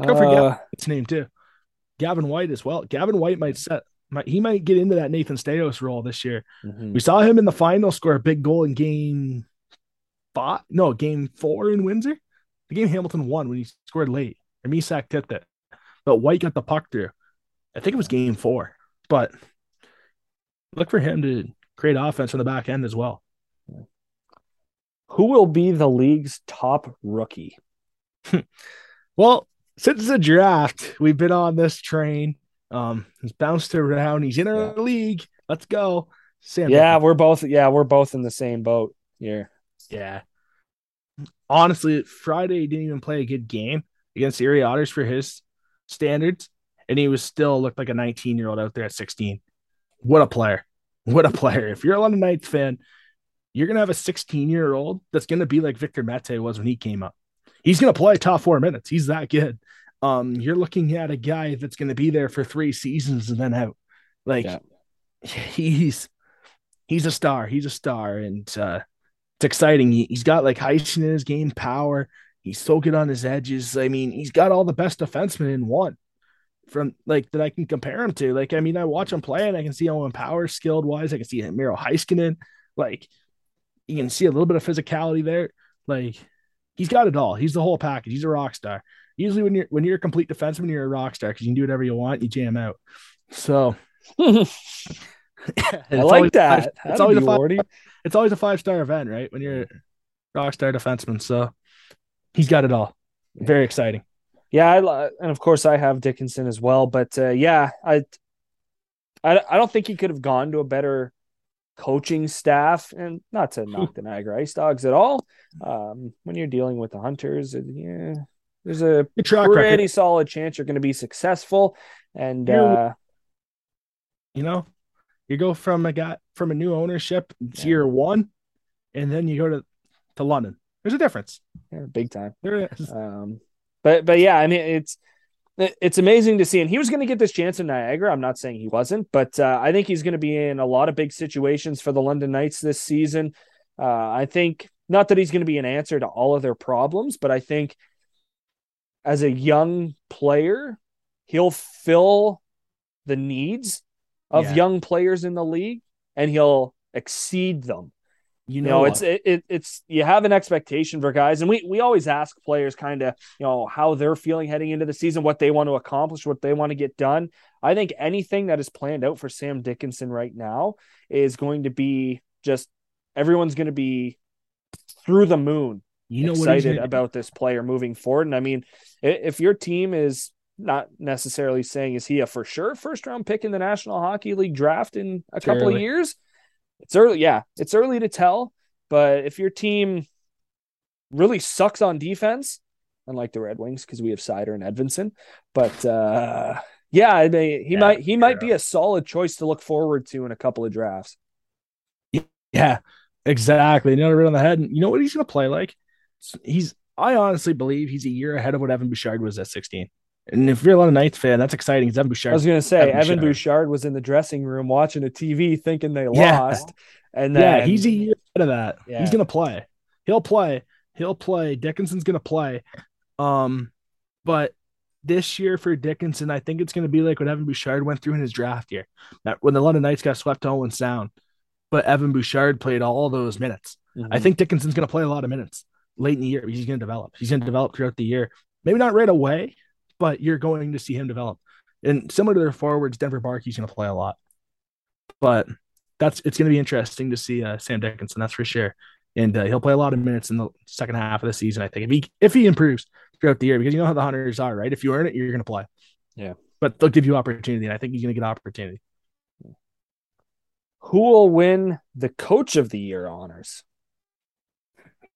Speaker 2: Don't forget uh, its name too. Gavin White as well. Gavin White might set. Might, he might get into that Nathan Staios role this year. Mm-hmm. We saw him in the final score a big goal in game five. No, game four in Windsor. The game Hamilton won when he scored late. Mysak tipped it, but White got the puck through. I think it was game four, but look for him to create offense on the back end as well.
Speaker 1: Who will be the league's top rookie?
Speaker 2: well, since the draft, we've been on this train. Um, he's bounced around. He's in our yeah. league. Let's go.
Speaker 1: Sam. Yeah, we're both. Yeah, we're both in the same boat here.
Speaker 2: Yeah. Honestly, Friday didn't even play a good game against the Erie Otters for his standards, and he was still looked like a 19 year old out there at 16. What a player! What a player! If you're a London Knights fan, you're gonna have a 16 year old that's gonna be like Victor Mete was when he came up. He's gonna play top four minutes. He's that good. Um, you're looking at a guy that's gonna be there for three seasons and then out. Like yeah. he's he's a star. He's a star, and uh, it's exciting. He, has got like heist in his game, power. He's so good on his edges. I mean, he's got all the best defensemen in one from like that I can compare him to. Like, I mean, I watch him play and I can see Owen Power skilled wise. I can see him, Miro Heiskanen. Like, you can see a little bit of physicality there. Like, he's got it all. He's the whole package. He's a rock star. Usually, when you're when you're a complete defenseman, you're a rock star because you can do whatever you want. You jam out. So,
Speaker 1: I like that.
Speaker 2: Five, it's always a five, It's always a five star event, right? When you're a rock star defenseman. So, he's got it all. Very exciting.
Speaker 1: Yeah, I, and of course I have Dickinson as well. But uh, yeah, I, I, I don't think he could have gone to a better coaching staff, and not to knock the Niagara Ice Dogs at all. Um, when you're dealing with the Hunters, yeah, there's a pretty record. solid chance you're going to be successful. And uh,
Speaker 2: you know, you go from a guy from a new ownership yeah. year one, and then you go to to London. There's a difference.
Speaker 1: Yeah, big time.
Speaker 2: There is.
Speaker 1: Um, but but yeah, I mean it's it's amazing to see. And he was going to get this chance in Niagara. I'm not saying he wasn't, but uh, I think he's going to be in a lot of big situations for the London Knights this season. Uh, I think not that he's going to be an answer to all of their problems, but I think as a young player, he'll fill the needs of yeah. young players in the league and he'll exceed them
Speaker 2: You
Speaker 1: You
Speaker 2: know,
Speaker 1: it's it, it it's you have an expectation for guys, and we we always ask players kind of you know how they're feeling heading into the season, what they want to accomplish, what they want to get done. I think anything that is planned out for Sam Dickinson right now is going to be just everyone's going to be through the moon
Speaker 2: you know
Speaker 1: excited about this player moving forward. And I mean, if your team is not necessarily saying is he a for sure first round pick in the National Hockey League draft in a couple of years, it's early. Yeah, it's early to tell. But if your team really sucks on defense, unlike the Red Wings, because we have Seider and Edvinsson, but uh, yeah, I mean, he
Speaker 2: Yeah,
Speaker 1: might he might be a solid choice to look forward to in a couple of drafts.
Speaker 2: Yeah, exactly. Nailed it right on the head. And you know what he's going to play like? He's. I honestly believe he's a year ahead of what Evan Bouchard was at 16. And if you're a lot of Knights fan, that's exciting. Evan
Speaker 1: I was going to say
Speaker 2: Evan
Speaker 1: Evan
Speaker 2: Bouchard.
Speaker 1: Bouchard was in the dressing room watching the TV thinking they
Speaker 2: Yeah.
Speaker 1: lost, and then
Speaker 2: yeah, he's a year ahead of that.
Speaker 1: Yeah.
Speaker 2: He's going to play. He'll play. He'll play. Dickinson's going to play. Um, but this year for Dickinson, I think it's going to be like what Evan Bouchard went through in his draft year. That when the London Knights got swept to Owen Sound, but Evan Bouchard played all those minutes.
Speaker 1: Mhm.
Speaker 2: I think Dickinson's going to play a lot of minutes late in the year. He's going to develop. He's going to develop throughout the year. Maybe not right away, but you're going to see him develop. And similar to their forwards, Denver Barkey's going to play a lot. But that's it's going to be interesting to see uh, Sam Dickinson. That's for sure. And uh, he'll play a lot of minutes in the second half of the season. I think if he if he improves throughout the year, because you know how the Hunters are, right? If you earn it, you're going to play.
Speaker 1: Yeah.
Speaker 2: But they'll give you opportunity, and I think he's going to get opportunity.
Speaker 1: who will win the Coach of the Year honors?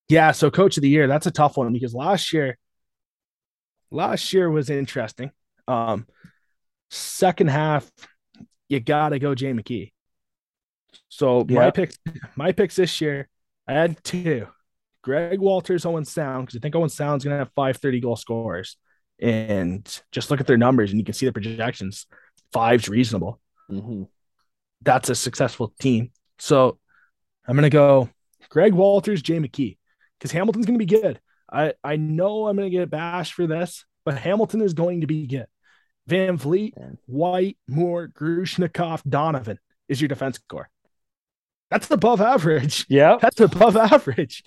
Speaker 2: Yeah, so coach of the year, that's a tough one because last year, last year was interesting. Um, second half, you gotta go Jay McKee. So my picks, my picks this year, I had two: Greg Walters, Owen Sound, because I think Owen Sound's gonna have five thirty goal scorers, and just look at their numbers and you can see the projections. Five's reasonable
Speaker 1: Mm-hmm.
Speaker 2: that's a successful team. So I'm gonna go Greg Walters, Jay McKee, because Hamilton's gonna be good. I I know I'm gonna get bashed for this, but Hamilton is going to be good. Van Vliet, White, Moore, Grushnikov, Donovan is your defense core. That's above average.
Speaker 1: Yeah,
Speaker 2: That's above average.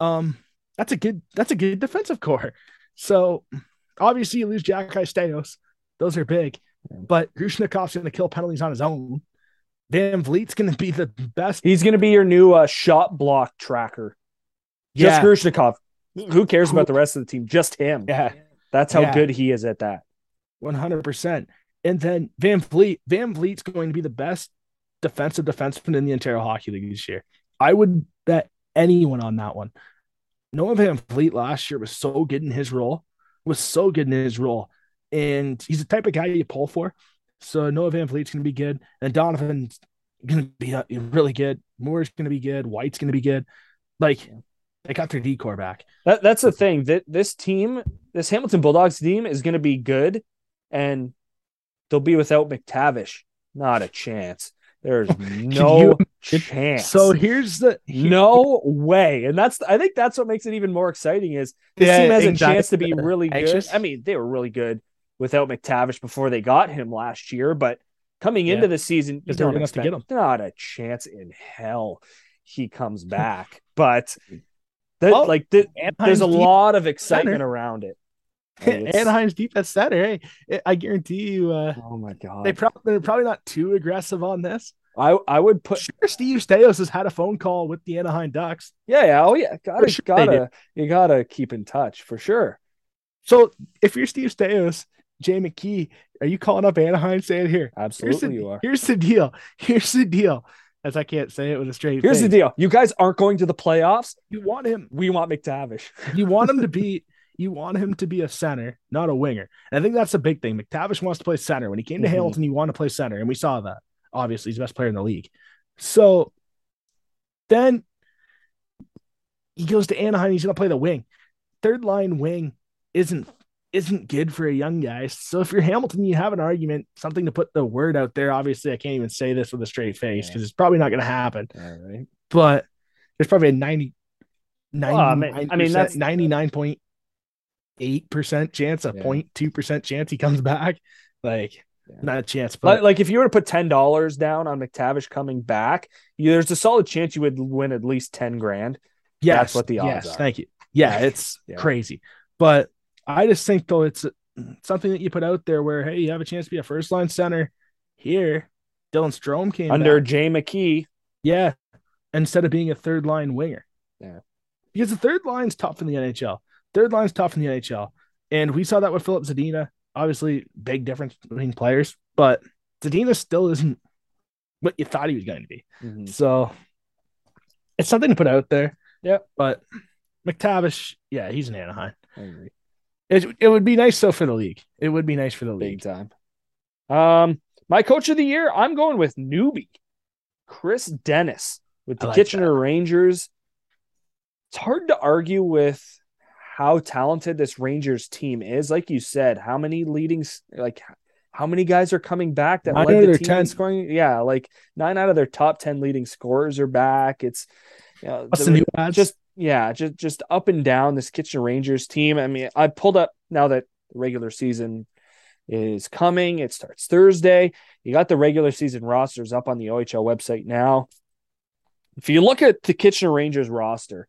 Speaker 2: Um, that's a good that's a good defensive core. So obviously you lose Jack Steos. Those are big. But Grushnikov's gonna kill penalties on his own. Van Vliet's gonna be the best.
Speaker 1: he's going to be your new uh, shot block tracker. Just
Speaker 2: Yeah.
Speaker 1: Grushnikov. Who cares about the rest of the team? Just him.
Speaker 2: Yeah,
Speaker 1: That's how
Speaker 2: Yeah.
Speaker 1: good he is at that.
Speaker 2: one hundred percent. And then Van Vliet, Van Vliet's going to be the best defensive defenseman in the Ontario Hockey League this year. I would bet anyone on that one. Noah Van Vliet last year was so good in his role, was so good in his role, and he's the type of guy you pull for. So Noah Van Vliet's going to be good, and Donovan's going to be uh, really good. Moore's going to be good. White's going to be good. Like they got their decor back.
Speaker 1: That that's the thing. That this team, this Hamilton Bulldogs team, is going to be good, and they'll be without McTavish. Not a chance. There's no chance.
Speaker 2: So here's the
Speaker 1: no way, and that's I think that's what makes it even more exciting. Is this
Speaker 2: Yeah,
Speaker 1: team has a chance to be really good.
Speaker 2: Anxious?
Speaker 1: I mean, they were really good without McTavish before they got him last year, but coming
Speaker 2: Yeah.
Speaker 1: into the season, you
Speaker 2: Because they were
Speaker 1: don't
Speaker 2: have to
Speaker 1: expect
Speaker 2: get
Speaker 1: not a chance in hell he comes back. but that,
Speaker 2: Well,
Speaker 1: like th- there's a lot of excitement
Speaker 2: center.
Speaker 1: around it. Like,
Speaker 2: Anaheim's deep at center. Hey, I guarantee you, uh,
Speaker 1: Oh my god!
Speaker 2: they pro- they're probably not too aggressive on this.
Speaker 1: I I would put
Speaker 2: Sure, Steve Staios has had a phone call with the Anaheim Ducks.
Speaker 1: yeah yeah oh yeah gotta
Speaker 2: sure
Speaker 1: gotta you gotta keep in touch for sure.
Speaker 2: So if you're Steve Staios, Jay McKee, are you calling up Anaheim saying here? Here's
Speaker 1: Absolutely,
Speaker 2: the,
Speaker 1: you are.
Speaker 2: here's the deal. Here's the deal. As I can't say it with a straight
Speaker 1: Here's
Speaker 2: face.
Speaker 1: the deal: you guys aren't going to the playoffs.
Speaker 2: You want him.
Speaker 1: We want McTavish.
Speaker 2: You want him to be. You want him to be a center, not a winger. And I think that's the big thing. McTavish wants to play center. When he came to
Speaker 1: Mhm.
Speaker 2: Hamilton, he wanted to play center, and we saw that. Obviously, he's the best player in the league. So then he goes to Anaheim. He's going to play the wing. Third line wing isn't isn't good for a young guy. So if you're Hamilton, you have an argument, something to put the word out there. Obviously, I can't even say this with a straight face
Speaker 1: Yeah.
Speaker 2: because it's probably not going to happen.
Speaker 1: All right.
Speaker 2: But there's probably a 90,
Speaker 1: Well, I mean- I mean, that's-
Speaker 2: 99.8% chance, a
Speaker 1: Yeah.
Speaker 2: 0.2% chance he comes back. Like, yeah. not a chance.
Speaker 1: But like, like, if you were to put ten dollars down on McTavish coming back, you, there's a solid chance you would win at least ten grand.
Speaker 2: Yeah,
Speaker 1: that's what the odds
Speaker 2: yes,
Speaker 1: are.
Speaker 2: Thank you. Yeah, it's yeah. crazy. But I just think though it's something that you put out there where hey, you have a chance to be a first line center here. Dylan Strome came
Speaker 1: under
Speaker 2: back.
Speaker 1: Jay McKee.
Speaker 2: Yeah, instead of being a third line winger.
Speaker 1: Yeah,
Speaker 2: because the third line's tough in the NHL. Third line's tough in the NHL, and we saw that with Filip Zadina. Obviously, big difference between players, but Zadina still isn't what you thought he was going to be. Mm-hmm. So it's something to put out there.
Speaker 1: Yeah,
Speaker 2: but McTavish, yeah, he's an Anaheim. I agree. It, it would be nice though for the league. It would be nice for the league.
Speaker 1: Big time. Um, my coach of the year, I'm going with newbie, Chris Dennis with the like Kitchener that. Rangers. It's hard to argue with how talented this Rangers team is. Like you said, how many leading like how many guys are coming back that nine led the team 10. scoring? Yeah, like nine out of their top ten leading scorers are back. It's you know,
Speaker 2: the,
Speaker 1: just yeah, just just up and down this Kitchener Rangers team. I mean, I pulled up now that regular season is coming. It starts Thursday. You got the regular season rosters up on the OHL website now. If you look at the Kitchener Rangers roster,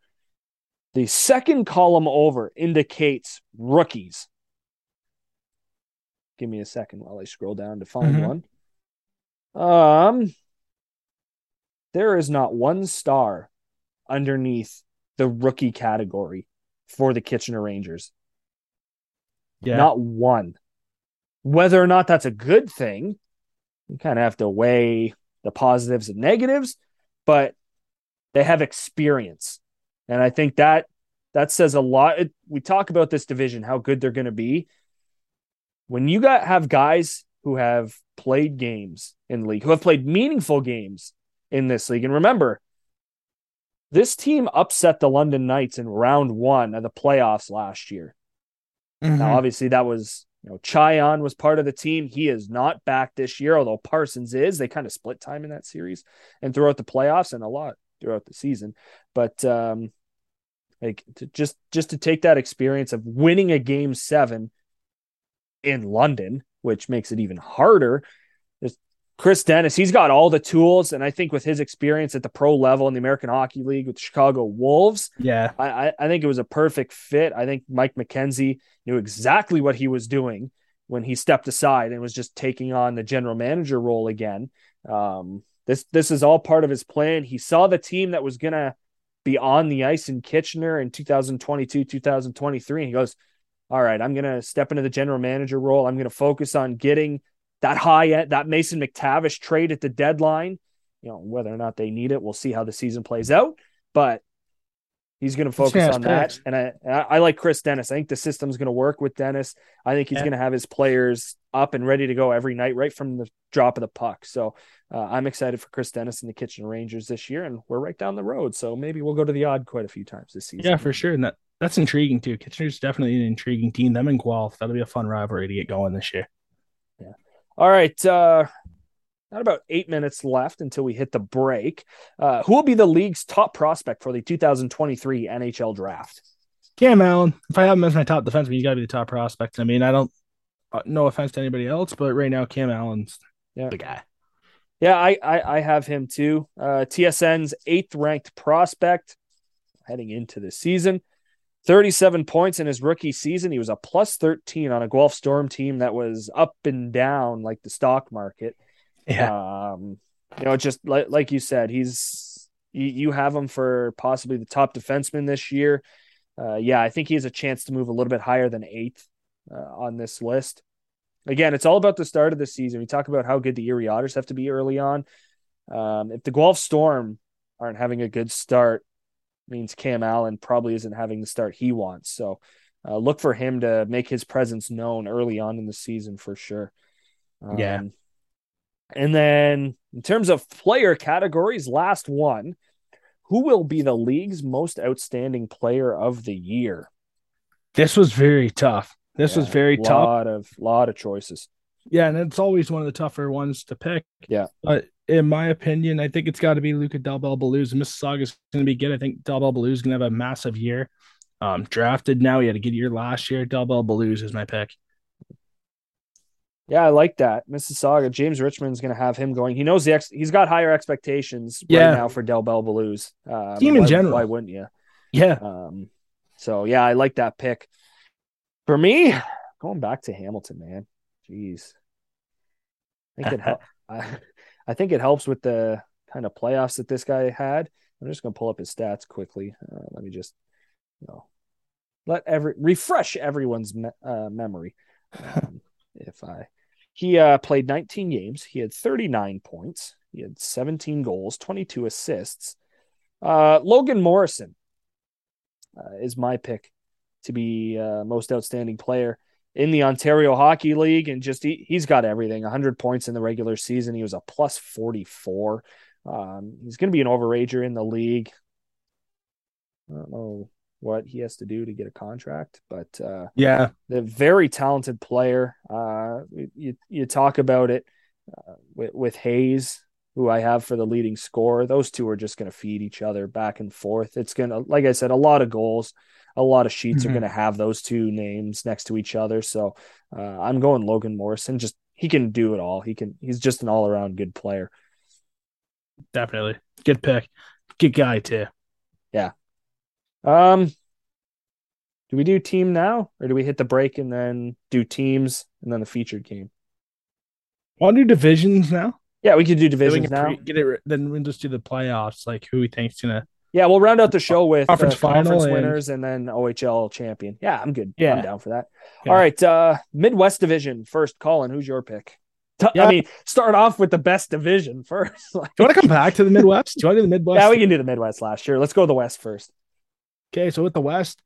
Speaker 1: the second column over indicates rookies. Give me a second while I scroll down to find mm-hmm. one. Um, there is not one star underneath the rookie category for the Kitchener Rangers. Yeah. Not one. Whether or not that's a good thing, you kind of have to weigh the positives and negatives, but they have experience. And I think that that says a lot. It, we talk about this division, how good they're going to be. When you got have guys who have played games in the league, who have played meaningful games in this league, and remember, this team upset the London Knights in round one of the playoffs last year. Mm-hmm. Now, obviously, that was you know Cajan was part of the team. He is not back this year, although Parsons is. They kind of split time in that series and throughout the playoffs and a lot throughout the season. But um, like to just just to take that experience of winning a game seven in London, which makes it even harder. Chris Dennis, he's got all the tools, and I think with his experience at the pro level in the American Hockey League with the Chicago Wolves,
Speaker 2: yeah,
Speaker 1: I, I think it was a perfect fit. I think Mike McKenzie knew exactly what he was doing when he stepped aside and was just taking on the general manager role again. Um, this this is all part of his plan. He saw the team that was gonna be on the ice in Kitchener in 2022, 2023. And he goes, All right, I'm gonna step into the general manager role. I'm gonna focus on getting that high end, that Mason McTavish trade at the deadline. You know, whether or not they need it, we'll see how the season plays out. But He's going to focus on that, and I I like Chris Dennis. I think the system's going to work with Dennis. I think he's yeah. going to have his players up and ready to go every night, right from the drop of the puck. So uh, I'm excited for Chris Dennis and the Kitchen Rangers this year, and we're right down the road. So maybe we'll go to the odd quite a few times this season.
Speaker 2: Yeah, for sure, and that that's intriguing too. Kitchener's definitely an intriguing team. Them and Guelph, that'll be a fun rivalry to get going this year.
Speaker 1: All right. Uh, not about eight minutes left until we hit the break. Uh, who will be the league's top prospect for the 2023 NHL draft?
Speaker 2: Cam Allen. If I have him as my top defenseman, he's got to be the top prospect. I mean, I don't, uh, no offense to anybody else, but right now, Cam Allen's yeah. the guy.
Speaker 1: Yeah, I, I, I have him too. Uh, TSN's eighth ranked prospect heading into the season. 37 points in his rookie season. He was a plus 13 on a Guelph Storm team that was up and down like the stock market.
Speaker 2: Yeah.
Speaker 1: Um, you know, just like like you said, he's you, you have him for possibly the top defenseman this year. Uh, yeah, I think he has a chance to move a little bit higher than eighth uh, on this list. Again, it's all about the start of the season. We talk about how good the Erie Otters have to be early on. Um, if the Guelph Storm aren't having a good start, means Cam Allen probably isn't having the start he wants. So uh, look for him to make his presence known early on in the season for sure.
Speaker 2: Um, yeah.
Speaker 1: And then in terms of player categories, last one, who will be the league's most outstanding player of the year?
Speaker 2: This was very tough. This yeah, was very
Speaker 1: lot
Speaker 2: tough.
Speaker 1: Lot of lot of choices.
Speaker 2: Yeah, and it's always one of the tougher ones to pick.
Speaker 1: Yeah.
Speaker 2: But in my opinion, I think it's got to be Luca Del Bel Belluz. Mississauga is going to be good. I think Del Bel Belluz is going to have a massive year. Um, drafted now, he had a good year last year. Del Bel Belluz is my pick.
Speaker 1: Yeah, I like that. Mississauga, James Richardson's going to have him going. He knows the ex- he's got higher expectations
Speaker 2: Yeah.
Speaker 1: right now for Del Bel Belluz. Um,
Speaker 2: Team in
Speaker 1: why,
Speaker 2: general.
Speaker 1: Why wouldn't you?
Speaker 2: Yeah.
Speaker 1: Um, so yeah, I like that pick. For me, going back to Hamilton, man. Jeez. I think it hel- I, think it helps with the kind of playoffs that this guy had. I'm just going to pull up his stats quickly. Uh, let me just, you know, let every refresh everyone's me- uh, memory. Um, if I he uh, played 19 games, he had 39 points, he had 17 goals, 22 assists. Uh, Logan Morrison uh, is my pick to be uh, most outstanding player in the Ontario Hockey League, and just he, he's got everything. 100 points in the regular season. He was a plus 44. Um, he's going to be an overager in the league. I don't know what he has to do to get a contract, but uh,
Speaker 2: Yeah.
Speaker 1: the very talented player. Uh, you you talk about it uh, with, with Hayes, who I have for the leading scorer. Those two are just going to feed each other back and forth. It's going to, like I said, a lot of goals, a lot of sheets
Speaker 2: Mhm.
Speaker 1: are going to have those two names next to each other. So uh, I'm going Logan Morrison. Just he can do it all. He can. He's just an all around good player.
Speaker 2: Definitely. Good pick. Good guy too. Yeah.
Speaker 1: Um, do we do team now, or do we hit the break and then do teams and then the featured game?
Speaker 2: Want to do divisions now?
Speaker 1: Yeah, we could do divisions
Speaker 2: can
Speaker 1: now.
Speaker 2: get it. Then we'll just do the playoffs, like who we think's gonna.
Speaker 1: Yeah, we'll round out the show with
Speaker 2: Conference
Speaker 1: uh, conference
Speaker 2: final and-
Speaker 1: winners and then OHL champion. Yeah, I'm good.
Speaker 2: Yeah.
Speaker 1: I'm down for that.
Speaker 2: Yeah.
Speaker 1: All right, uh Midwest division first. Colin, who's your pick? T-
Speaker 2: Yeah.
Speaker 1: I mean, start off with the best division first. Like,
Speaker 2: Do you want to come back to the Midwest? Do you want to do the Midwest?
Speaker 1: yeah, we can do the Midwest last year. Let's go to the West first.
Speaker 2: Okay, so with the West,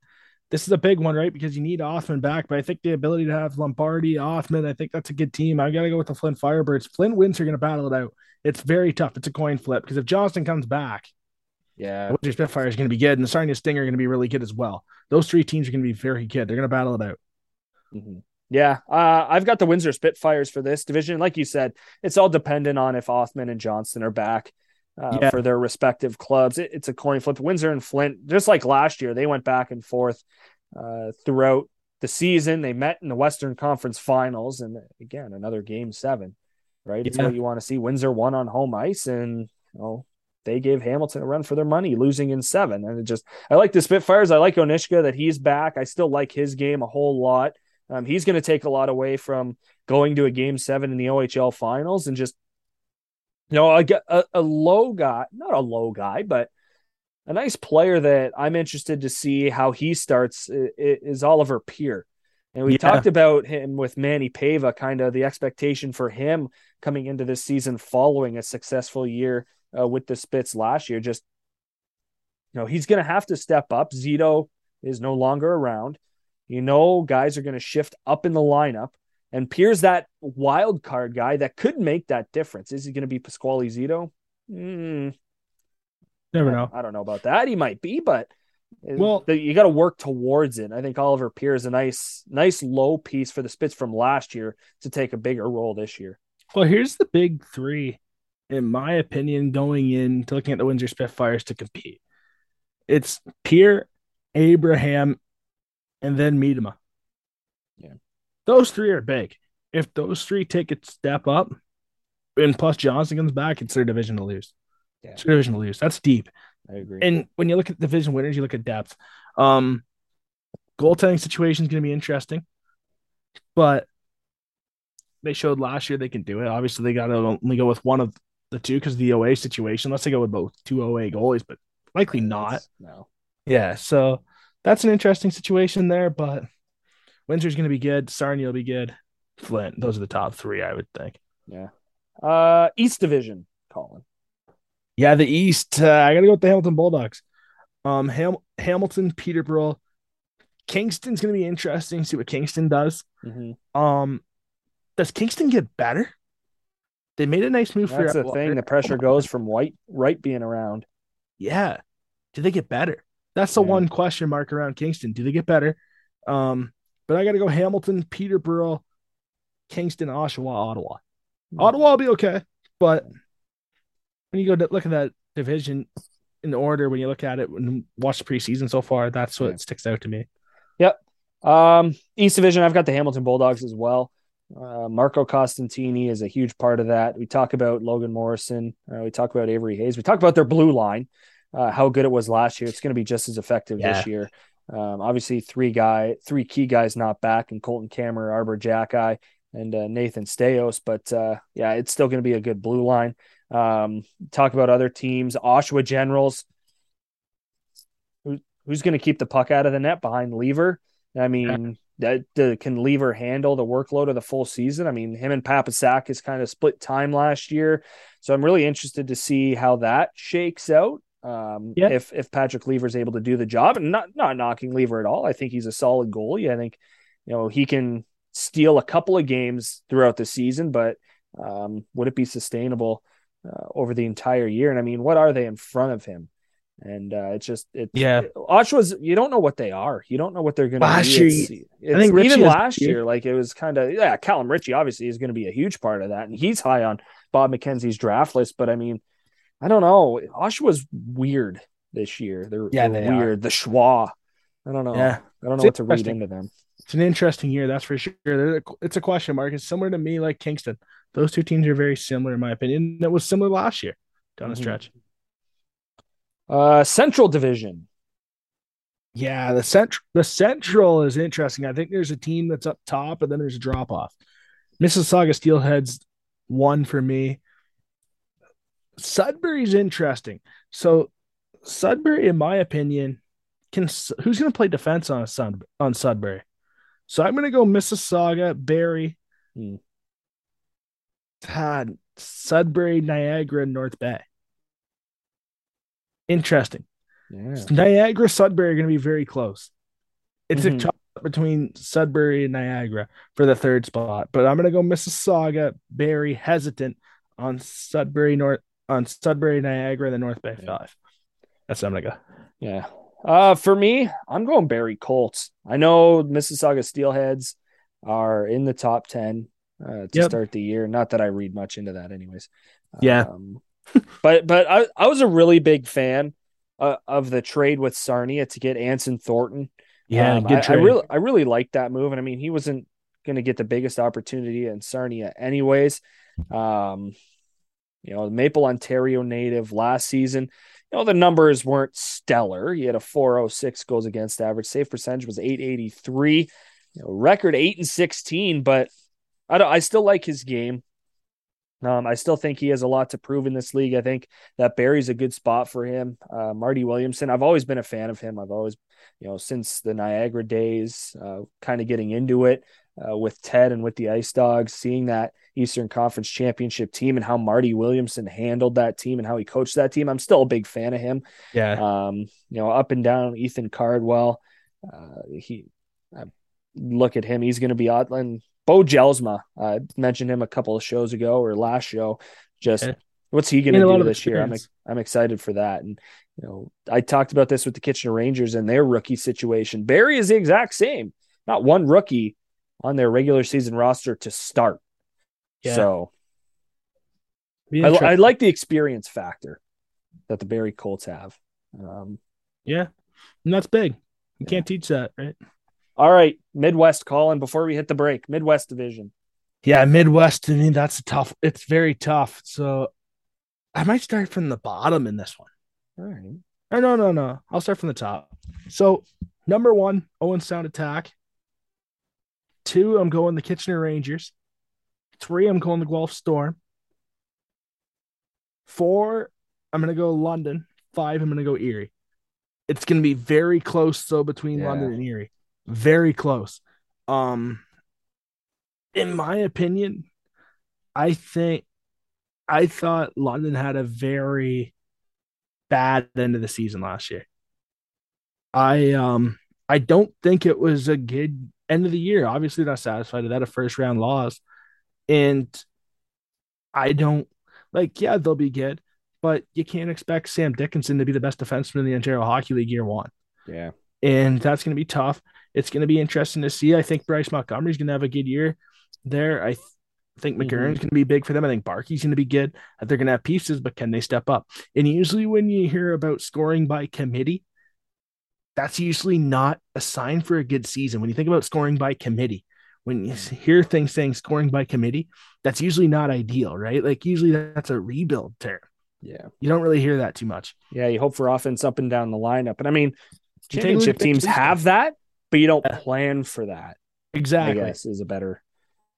Speaker 2: this is a big one, right? Because you need Othmann back, but I think the ability to have Lombardi, Othmann, I think that's a good team. I got to go with the Flint Firebirds. Flint wins are going to battle it out. It's very tough. It's a coin flip because if Johnston comes back,
Speaker 1: Yeah,
Speaker 2: the Windsor Spitfire is going to be good, and the Sarnia Stinger are going to be really good as well. Those three teams are going to be very good. They're going to battle it out.
Speaker 1: Mhm. Yeah, uh, I've got the Windsor Spitfires for this division. Like you said, it's all dependent on if Othmann and Johnston are back uh,
Speaker 2: Yeah.
Speaker 1: for their respective clubs. It, it's a coin flip. Windsor and Flint, just like last year, they went back and forth uh, throughout the season. They met in the Western Conference Finals, and again, another Game Seven. Right, it's what you want to see. Windsor won on home ice, and you know they gave Hamilton a run for their money, losing in seven. And it just, I like the Spitfires. I like Onuska that he's back. I still like his game a whole lot. Um, he's going to take a lot away from going to a game seven in the OHL finals and just, you know, a, a, a low guy, not a low guy, but a nice player that I'm interested to see how he starts is Oliver Peer. And we
Speaker 2: Yeah.
Speaker 1: talked about him with Manny Pava, kind of the expectation for him coming into this season following a successful year uh, with the Spits last year. Just, you know, he's going to have to step up. Zito is no longer around. You know, guys are going to shift up in the lineup. And Peer's that wild card guy that could make that difference. Is he going to be Pasquale Zito? Hmm,
Speaker 2: Never know.
Speaker 1: I, don't know about that. He might be, but
Speaker 2: Well-
Speaker 1: well, you got to work towards it. I think Oliver Peer is a nice, nice low piece for the Spits from last year to take a bigger role this year.
Speaker 2: Well, here's the big three, in my opinion, going into looking at the Windsor Spitfires to compete. It's Peer, Abraham, and then Miedema.
Speaker 1: Yeah.
Speaker 2: Those three are big. If those three take a step up, and plus Johnston comes back, it's their division to lose.
Speaker 1: Yeah.
Speaker 2: It's their division to lose. That's deep.
Speaker 1: I agree.
Speaker 2: And when you look at division winners, you look at depth. Um, goaltending situation is going to be interesting, but they showed last year they can do it. Obviously, they got to only go with one of the two because the OA situation. Unless they go with both two OA goalies, but likely not.
Speaker 1: No.
Speaker 2: Yeah, so that's an interesting situation there. But Windsor's going to be good. Sarnia will be good. Flint, those are the top three, I would think.
Speaker 1: Yeah. Uh, East Division, Colin.
Speaker 2: Yeah, the East. Uh, I got to go with the Hamilton Bulldogs. Um, Ham- Hamilton, Peterborough, Kingston's going to be interesting. See what Kingston does.
Speaker 1: Mm-hmm.
Speaker 2: Um, does Kingston get better? They made a nice move for
Speaker 1: That's
Speaker 2: for
Speaker 1: the thing. The pressure goes from White right being around.
Speaker 2: Yeah. Do they get better? That's the
Speaker 1: Yeah.
Speaker 2: one question mark around Kingston. Do they get better? Um, but I got to go Hamilton, Peterborough, Kingston, Oshawa, Ottawa. Ottawa will be okay, but when you go to look at that division in order, when you look at it and watch the preseason so far, that's what
Speaker 1: Yeah.
Speaker 2: sticks out to me. Yep.
Speaker 1: Um, East Division, I've got the Hamilton Bulldogs as well. Uh, Marco Costantini is a huge part of that. We talk about Logan Morrison. Uh, we talk about Avery Hayes. We talk about their blue line, uh, how good it was last year. It's going to be just as effective yeah. this year. Um, obviously, three guy, three key guys not back, and Colton Cameron, Arber Xhekaj, and uh, Nathan Staios. But uh, yeah, it's still going to be a good blue line. Um, talk about other teams. Oshawa Generals. Who, who's going to keep the puck out of the net behind Lever? I mean, that the, can Lever handle the workload of the full season? I mean, him and Papasak is kind of split time last year, so I'm really interested to see how that shakes out. Um, yeah. if if Patrick Lever is able to do the job, and not not knocking Lever at all, I think he's a solid goalie. I think you know he can steal a couple of games throughout the season, but um, would it be sustainable uh, over the entire year? And I mean, what are they in front of him? And uh, it's just it.
Speaker 2: Yeah,
Speaker 1: Oshawa's you don't know what they are. You don't know what they're going to
Speaker 2: last year. It's,
Speaker 1: it's, I think Ritchie even last year, like it was kind of yeah. Callum Ritchie obviously is going to be a huge part of that, and he's high on Bob McKenzie's draft list. But I mean, I don't know. Oshawa's weird this year. They're yeah, they're they weird. Are. The Schwa. I don't know. Yeah, I don't know it's what to read into them.
Speaker 2: It's an interesting year, that's for sure. It's a question mark. It's similar to me, like Kingston. Those two teams are very similar, in my opinion. It was similar last year down the mm-hmm. stretch.
Speaker 1: Uh, Central Division.
Speaker 2: Yeah, the central the Central is interesting. I think there's a team that's up top, and then there's a drop off. Mississauga Steelheads one for me. Sudbury's interesting. So Sudbury, in my opinion, can who's going to play defense on Sud, on Sudbury? So I'm going to go Mississauga, Barrie, hmm. Sudbury, Niagara, North Bay interesting. Yeah. Niagara, Sudbury are going to be very close. It's mm-hmm. a toss between Sudbury and Niagara for the third spot, but I'm going to go Mississauga, Barrie, hesitant on Sudbury North on Sudbury, Niagara, the North Bay yeah. Five. That's what I'm going to go.
Speaker 1: Yeah. Uh, for me, I'm going Barrie Colts. I know Mississauga Steelheads are in the top ten uh, to yep. start the year. Not that I read much into that, anyways.
Speaker 2: Yeah. Um,
Speaker 1: but but I, I was a really big fan uh, of the trade with Sarnia to get Anson Thornton.
Speaker 2: Yeah,
Speaker 1: um, good I, trade. I really I really liked that move, and I mean he wasn't going to get the biggest opportunity in Sarnia anyways. Um, you know, Maple Ontario native last season. You know, the numbers weren't stellar. He had a 406 goals against average. Save percentage was 883. You know, record 8 and 16, but I don't I still like his game. Um, I still think he has a lot to prove in this league. I think that Barrie's a good spot for him. Uh, Marty Williamson, I've always been a fan of him. I've always, you know, since the Niagara days, uh, kind of getting into it uh, with Ted and with the Ice Dogs, seeing that Eastern Conference Championship team and how Marty Williamson handled that team and how he coached that team. I'm still a big fan of him.
Speaker 2: Yeah.
Speaker 1: Um, you know, up and down Ethan Cardwell. Uh, he, I look at him. He's going to be odd. Beau Jelsma, I mentioned him a couple of shows ago or last show. Just yeah. what's he going to do this year? I'm I'm excited for that. And you know, I talked about this with the Kitchener Rangers and their rookie situation. Barrie is the exact same. Not one rookie on their regular season roster to start. Yeah. So I, I, like the experience factor that the Barrie Colts have. Um,
Speaker 2: yeah, and that's big. You yeah. can't teach that, right?
Speaker 1: All right, Midwest, Colin. Before we hit the break, Midwest Division.
Speaker 2: Yeah, Midwest. To me, that's a tough. It's very tough. So I might start from the bottom in this one.
Speaker 1: All right.
Speaker 2: Or no, no, no. I'll start from the top. So number one, Owen Sound Attack. Two, I'm going the Kitchener Rangers. Three, I'm going the Guelph Storm. Four, I'm gonna go London. Five, I'm gonna go Erie. It's gonna be very close so between yeah. London and Erie very close. Um, in my opinion, I think I thought London had a very bad end of the season last year. I um I don't think it was a good end of the year. Obviously, not satisfied with that a first round loss, and I don't like. Yeah, they'll be good, but you can't expect Sam Dickinson to be the best defenseman in the Ontario Hockey League year one.
Speaker 1: Yeah,
Speaker 2: and that's going to be tough it's going to be interesting to see. I think Bryce Montgomery's going to have a good year there. I th- think McGurn's mm-hmm. going to be big for them. I think Barkey's going to be good. They're going to have pieces, but can they step up? And usually, when you hear about scoring by committee, that's usually not a sign for a good season. When you think about scoring by committee, when you hear things saying scoring by committee, that's usually not ideal, right? Like usually that's a rebuild term.
Speaker 1: Yeah.
Speaker 2: You don't really hear that too much.
Speaker 1: Yeah, you hope for offense up and down the lineup. And I mean, championship teams have that, but you don't yeah. plan for that.
Speaker 2: Exactly.
Speaker 1: I guess is a better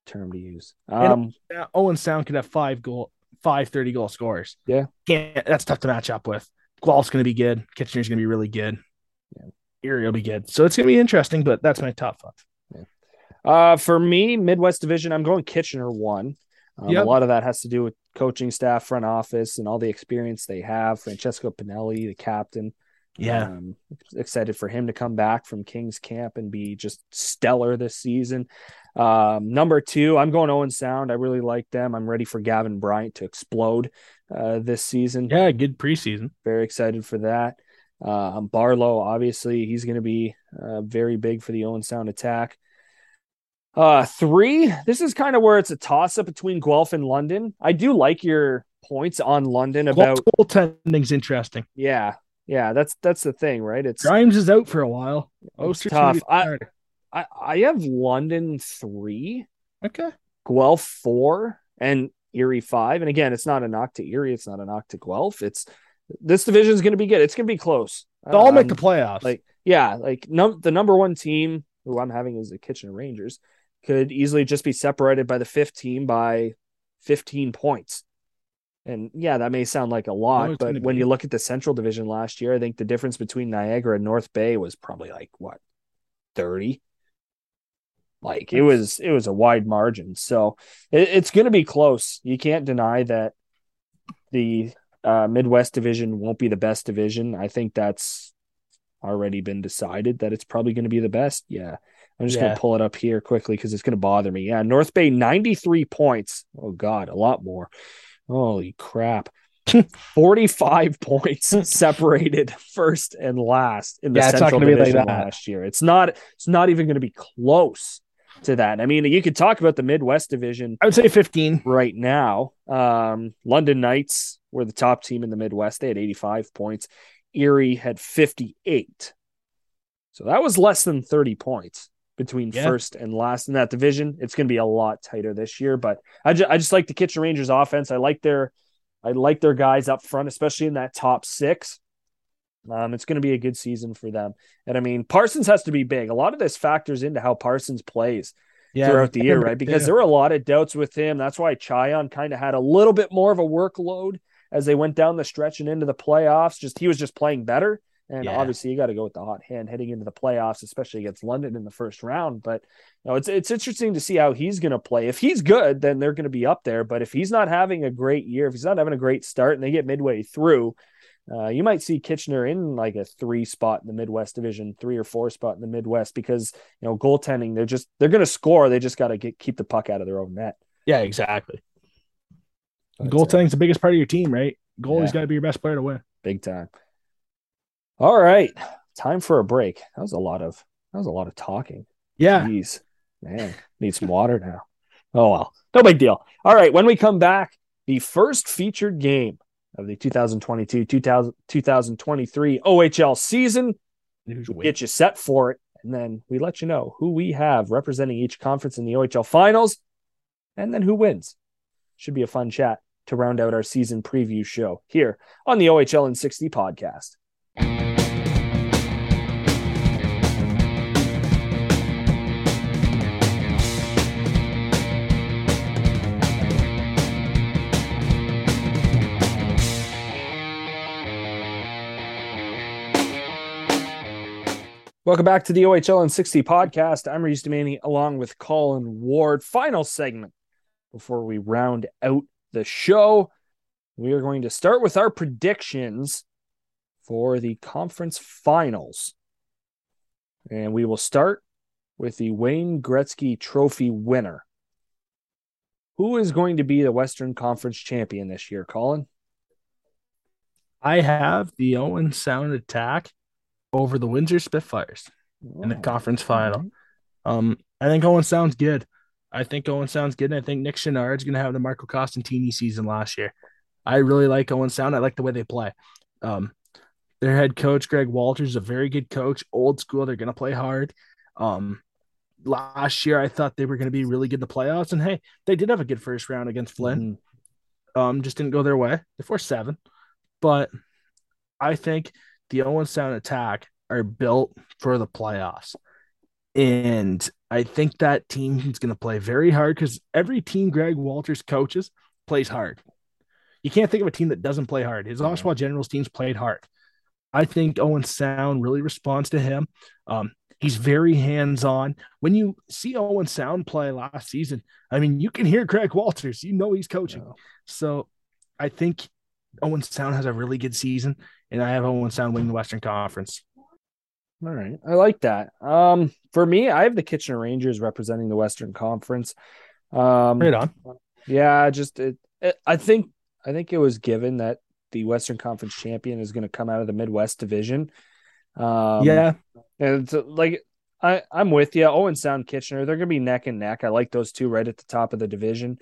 Speaker 1: term to use. Um
Speaker 2: and Owen Sound could have five goal five 30 goal scorers.
Speaker 1: Yeah.
Speaker 2: Can't that's tough to match up with. Guelph's gonna be good. Kitchener's gonna be really good.
Speaker 1: Yeah.
Speaker 2: Erie will be good. So it's gonna be interesting, but that's my top five.
Speaker 1: Uh, for me, Midwest Division, I'm going Kitchener one. Um, yep. A lot of that has to do with coaching staff, front office, and all the experience they have. Francesco Pinelli, the captain.
Speaker 2: Yeah.
Speaker 1: Um, excited for him to come back from King's Camp and be just stellar this season. Um, number two, I'm going Owen Sound. I really like them. I'm ready for Gavin Bryant to explode uh, this season.
Speaker 2: Yeah, good preseason.
Speaker 1: Very excited for that. Uh, Barlow, obviously, he's going to be uh, very big for the Owen Sound attack. Uh, three. This is kind of where it's a toss up between Guelph and London. I do like your points on London about
Speaker 2: goaltending's interesting.
Speaker 1: Yeah, yeah. That's that's the thing, right? It's
Speaker 2: Grimes is out for a while.
Speaker 1: It's tough. I, I I have London three.
Speaker 2: Okay.
Speaker 1: Guelph four and Erie five. And again, it's not a knock to Erie. It's not a knock to Guelph. It's this division is going to be good. It's going to be close.
Speaker 2: They'll all make the um, playoffs.
Speaker 1: Like yeah, like num- the number one team who I'm having is the Kitchener Rangers could easily just be separated by the fifth team by 15 points. And yeah, that may sound like a lot, no, but when be. you look at the Central Division last year, I think the difference between Niagara and North Bay was probably like what 30. Like it was, it was a wide margin. So it, it's going to be close. You can't deny that the uh, Midwest Division won't be the best division. I think that's already been decided that it's probably going to be the best. Yeah. I'm just yeah. going to pull it up here quickly because it's going to bother me. Yeah, North Bay 93 points. Oh God, a lot more. Holy crap. 45 points separated first and last in the yeah, Central Division like last year. It's not it's not even going to be close to that. I mean, you could talk about the Midwest Division.
Speaker 2: I would say 15
Speaker 1: right now. Um, London Knights were the top team in the Midwest. They had 85 points. Erie had 58. So that was less than 30 points between yeah. first and last in that division. It's going to be a lot tighter this year, but I just, I just like the Kitchen Rangers offense. I like their I like their guys up front, especially in that top six. Um, it's going to be a good season for them. And I mean, Parsons has to be big. A lot of this factors into how Parsons plays yeah, throughout the year, right? Because yeah. there were a lot of doubts with him. That's why Cajan kind of had a little bit more of a workload as they went down the stretch and into the playoffs. Just he was just playing better. And yeah. obviously, you got to go with the hot hand heading into the playoffs, especially against London in the first round. But you know, it's it's interesting to see how he's going to play. If he's good, then they're going to be up there. But if he's not having a great year, if he's not having a great start, and they get midway through, uh, you might see Kitchener in like a three spot in the Midwest Division, three or four spot in the Midwest, because you know goaltending, they're just they're going to score. They just got to get keep the puck out of their own net.
Speaker 2: Yeah, exactly. Goaltending's the biggest part of your team, right? Goalie's yeah. got to be your best player to win.
Speaker 1: Big time. All right, time for a break. That was a lot of that was a lot of talking.
Speaker 2: Yeah,
Speaker 1: Jeez, man, need some water now. Oh well, no big deal. All right, when we come back, the first featured game of the 2022 2023 OHL season. We'll get you set for it, and then we let you know who we have representing each conference in the OHL finals, and then who wins. Should be a fun chat to round out our season preview show here on the OHL in 60 podcast. Welcome back to the OHL and 60 podcast. I'm Reese Demani along with Colin Ward. Final segment before we round out the show. We are going to start with our predictions for the conference finals. And we will start with the Wayne Gretzky Trophy winner. Who is going to be the Western Conference champion this year, Colin?
Speaker 2: I have the Owen Sound Attack over the Windsor Spitfires in the conference final. Um, I think Owen sounds good. I think Owen sounds good. And I think Nick Chenard's going to have the Marco Costantini season last year. I really like Owen Sound. I like the way they play. Um, their head coach Greg Walters is a very good coach, old school. They're going to play hard. Um, last year I thought they were going to be really good in the playoffs, and hey, they did have a good first round against Flint. Mm-hmm. Um, just didn't go their way. They're four seven, but I think the Owen Sound attack are built for the playoffs, and I think that team is going to play very hard because every team Greg Walters coaches plays hard. You can't think of a team that doesn't play hard. His Oshawa Generals teams played hard. I think Owen Sound really responds to him. Um, he's very hands on. When you see Owen Sound play last season, I mean, you can hear Greg Walters. You know he's coaching. Yeah. So I think Owen Sound has a really good season, and I have Owen Sound winning the Western Conference.
Speaker 1: All right, I like that. Um, for me, I have the Kitchener Rangers representing the Western Conference. Um,
Speaker 2: right on.
Speaker 1: Yeah, just it, it, I think I think it was given that the Western Conference champion is going to come out of the Midwest Division.
Speaker 2: Um, yeah,
Speaker 1: and like I, I'm with you. Owen Sound Kitchener, they're going to be neck and neck. I like those two right at the top of the division.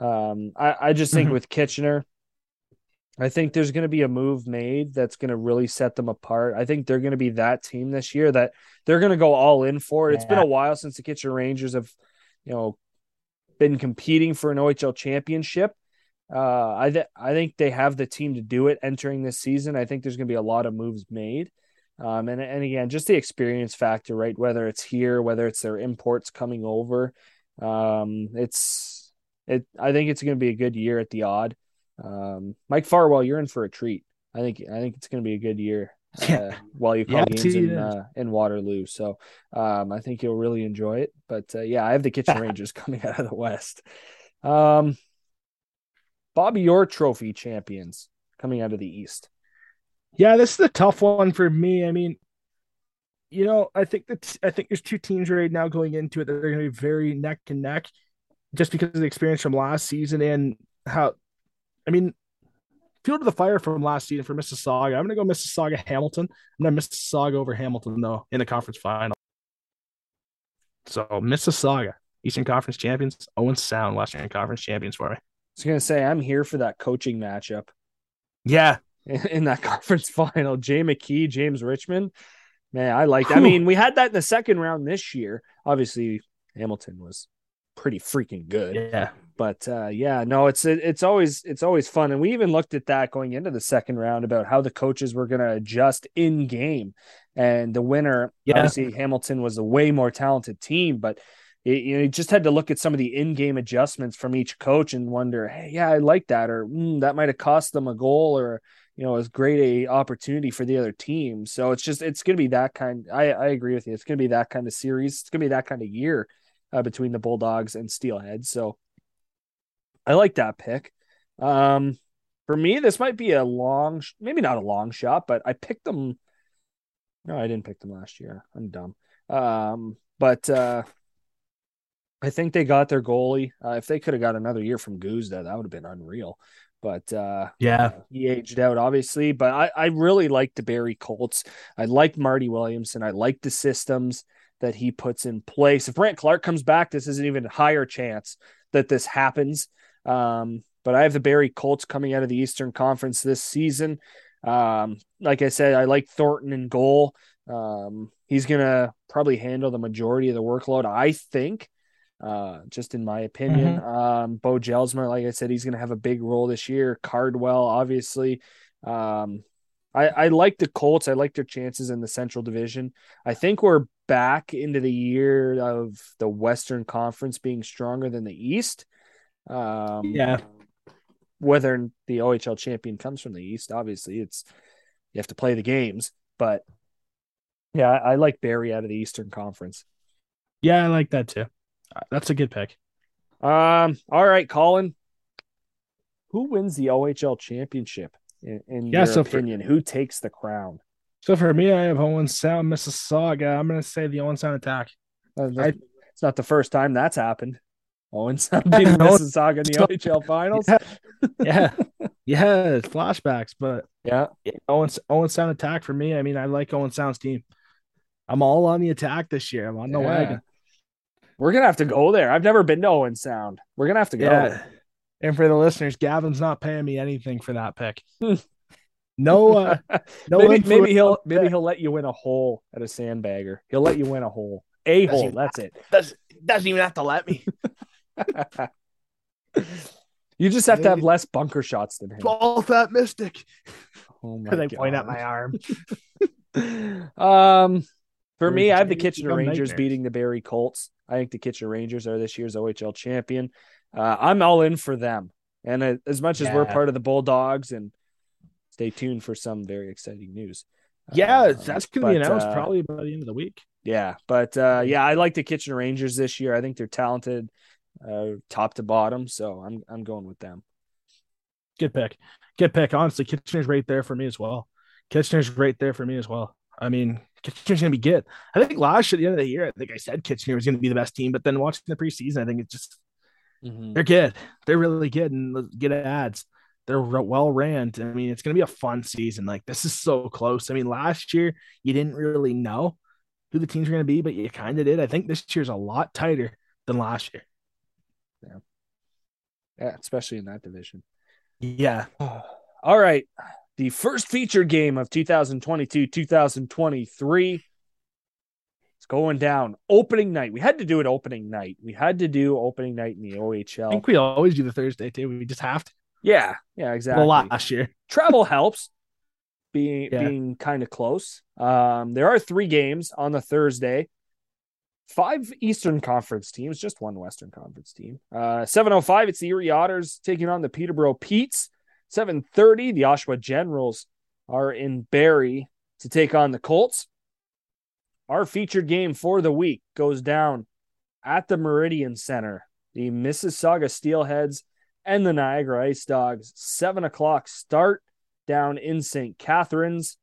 Speaker 1: Um, I, I just think mm-hmm. with Kitchener, I think there's going to be a move made that's going to really set them apart. I think they're going to be that team this year that they're going to go all in for it. Yeah. It's been a while since the Kitchener Rangers have, you know, been competing for an OHL championship. Uh, I th- I think they have the team to do it entering this season. I think there's going to be a lot of moves made. Um, and and again, just the experience factor, right? Whether it's here, whether it's their imports coming over, um, it's it. I think it's going to be a good year at the Aud. Um, Mike Farwell, you're in for a treat. I think I think it's going to be a good year. Uh, while you call yeah, games in, uh, in Waterloo, so um, I think you'll really enjoy it. But uh, yeah, I have the Kitchen Rangers coming out of the West. Um, Bobby Orr Trophy champions coming out of the East.
Speaker 2: Yeah, this is a tough one for me. I mean, you know, I think that I think there's two teams right now going into it that are going to be very neck and neck, just because of the experience from last season and how. I mean, field of the fire from last season for Mississauga. I'm going to go Mississauga Hamilton. I'm going to Mississauga over Hamilton though in the conference final. So Mississauga, Eastern Conference champions, Owen Sound, Western Conference champions for me. I
Speaker 1: was going to say I'm here for that coaching matchup.
Speaker 2: Yeah,
Speaker 1: in that conference final. Jay McKee, James Richardson. Man, I like. I mean, we had that in the second round this year. Obviously, Hamilton was pretty freaking good.
Speaker 2: Yeah.
Speaker 1: But uh, yeah, no, it's it, it's always it's always fun, and we even looked at that going into the second round about how the coaches were going to adjust in game, and the winner, yeah. obviously Hamilton was a way more talented team, but it, you know, you just had to look at some of the in-game adjustments from each coach and wonder, hey, yeah, I like that, or mm, that might have cost them a goal, or you know, as great a opportunity for the other team. So it's just it's going to be that kind. I I agree with you. It's going to be that kind of series. It's going to be that kind of year uh, between the Bulldogs and Steelhead. So I like that pick. Um, for me, this might be a long, maybe not a long shot, but I picked them. No, I didn't pick them last year. I'm dumb. Um, but uh, I think they got their goalie. Uh, if they could have got another year from Guzda, that would have been unreal. But uh,
Speaker 2: yeah,
Speaker 1: he aged out obviously. But I, I really like the Barrie Colts. I like Marty Williamson. I like the systems that he puts in place. If Brandt Clarke comes back, this is an even higher chance that this happens. Um, but I have the Barrie Colts coming out of the Eastern Conference this season. Um, like I said, I like Thornton in goal. Um, he's gonna probably handle the majority of the workload, I think uh, just in my opinion. Mm-hmm. Um, Beau Jelsma, like I said, he's going to have a big role this year. Cardwell, obviously. Um, I, I like the Colts. I like their chances in the Central Division. I think we're back into the year of the Western Conference being stronger than the East. Um,
Speaker 2: yeah.
Speaker 1: Whether the OHL champion comes from the East, obviously, it's you have to play the games. But yeah, I, I like Barrie out of the Eastern Conference.
Speaker 2: Yeah, I like that too. That's a good pick.
Speaker 1: Um. All right, Colin. Who wins the OHL championship? In, in yeah, your so opinion, for, who takes the crown?
Speaker 2: So for me, I have Owen Sound, Mississauga. I'm going to say the Owen Sound attack.
Speaker 1: Uh, I, it's not the first time that's happened. Owen Sound beating Mississauga in the OHL finals.
Speaker 2: Yeah, yeah, yeah flashbacks, but
Speaker 1: yeah,
Speaker 2: Owen Owen Sound attack for me. I mean, I like Owen Sound's team. I'm all on the attack this year. I'm on the yeah. wagon.
Speaker 1: We're gonna have to go there. I've never been to Owen Sound. We're gonna have to go. Yeah.
Speaker 2: And for the listeners, Gavin's not paying me anything for that pick. no, uh, no.
Speaker 1: maybe, maybe he'll maybe he'll let you win a hole at a sandbagger. He'll let you win a hole. a hole. That's it.
Speaker 2: Doesn't doesn't even have to let me.
Speaker 1: you just have to have less bunker shots than him.
Speaker 2: Ball fat mystic.
Speaker 1: Oh my god.
Speaker 2: point at my arm.
Speaker 1: um, for
Speaker 2: Or
Speaker 1: me, I have the Kitchener Rangers
Speaker 2: nightmares.
Speaker 1: beating the Barrie Colts. I think the Kitchener Rangers are this year's OHL champion. Uh, I'm all in for them. And uh, as much as we're part of the Bulldogs, and stay tuned for some very exciting news.
Speaker 2: Yeah,
Speaker 1: Uh,
Speaker 2: that's gonna be announced
Speaker 1: uh,
Speaker 2: probably by the end of the week.
Speaker 1: Yeah, but uh, yeah, I like the Kitchener Rangers this year. I think they're talented, uh, top to bottom. So I'm I'm going with them.
Speaker 2: Good pick. Good pick. Honestly, Kitchener's right there for me as well. Kitchener's right there for me as well. I mean, Kitchener's gonna be good. I think last year at the end of the year, I think I said Kitchener was gonna be the best team, but then watching the preseason, I think it's just they're good. They're really good and get ads. They're well ran. I mean, it's gonna be a fun season. Like this is so close. I mean, last year you didn't really know who the teams were gonna be, but you kind of did. I think this year's a lot tighter than last year.
Speaker 1: Yeah, especially in that division.
Speaker 2: Yeah.
Speaker 1: All right. The first feature game of 2022 2023. It's going down. Opening night. We had to do it opening night. We had to do opening night in the OHL.
Speaker 2: I think we always do the Thursday too. We just have to.
Speaker 1: Yeah. Yeah, exactly.
Speaker 2: Well, last year.
Speaker 1: Travel helps being
Speaker 2: Yeah.
Speaker 1: being kind of close. Um, there are three games on the Thursday. Five Eastern Conference teams, just one Western Conference team. Uh, 705, it's the Erie Otters taking on the Peterborough Petes. 730, the Oshawa Generals are in Barrie to take on the Colts. Our featured game for the week goes down at the Meridian Center. The Mississauga Steelheads and the Niagara Ice Dogs. Seven o'clock start down in St. Catharines.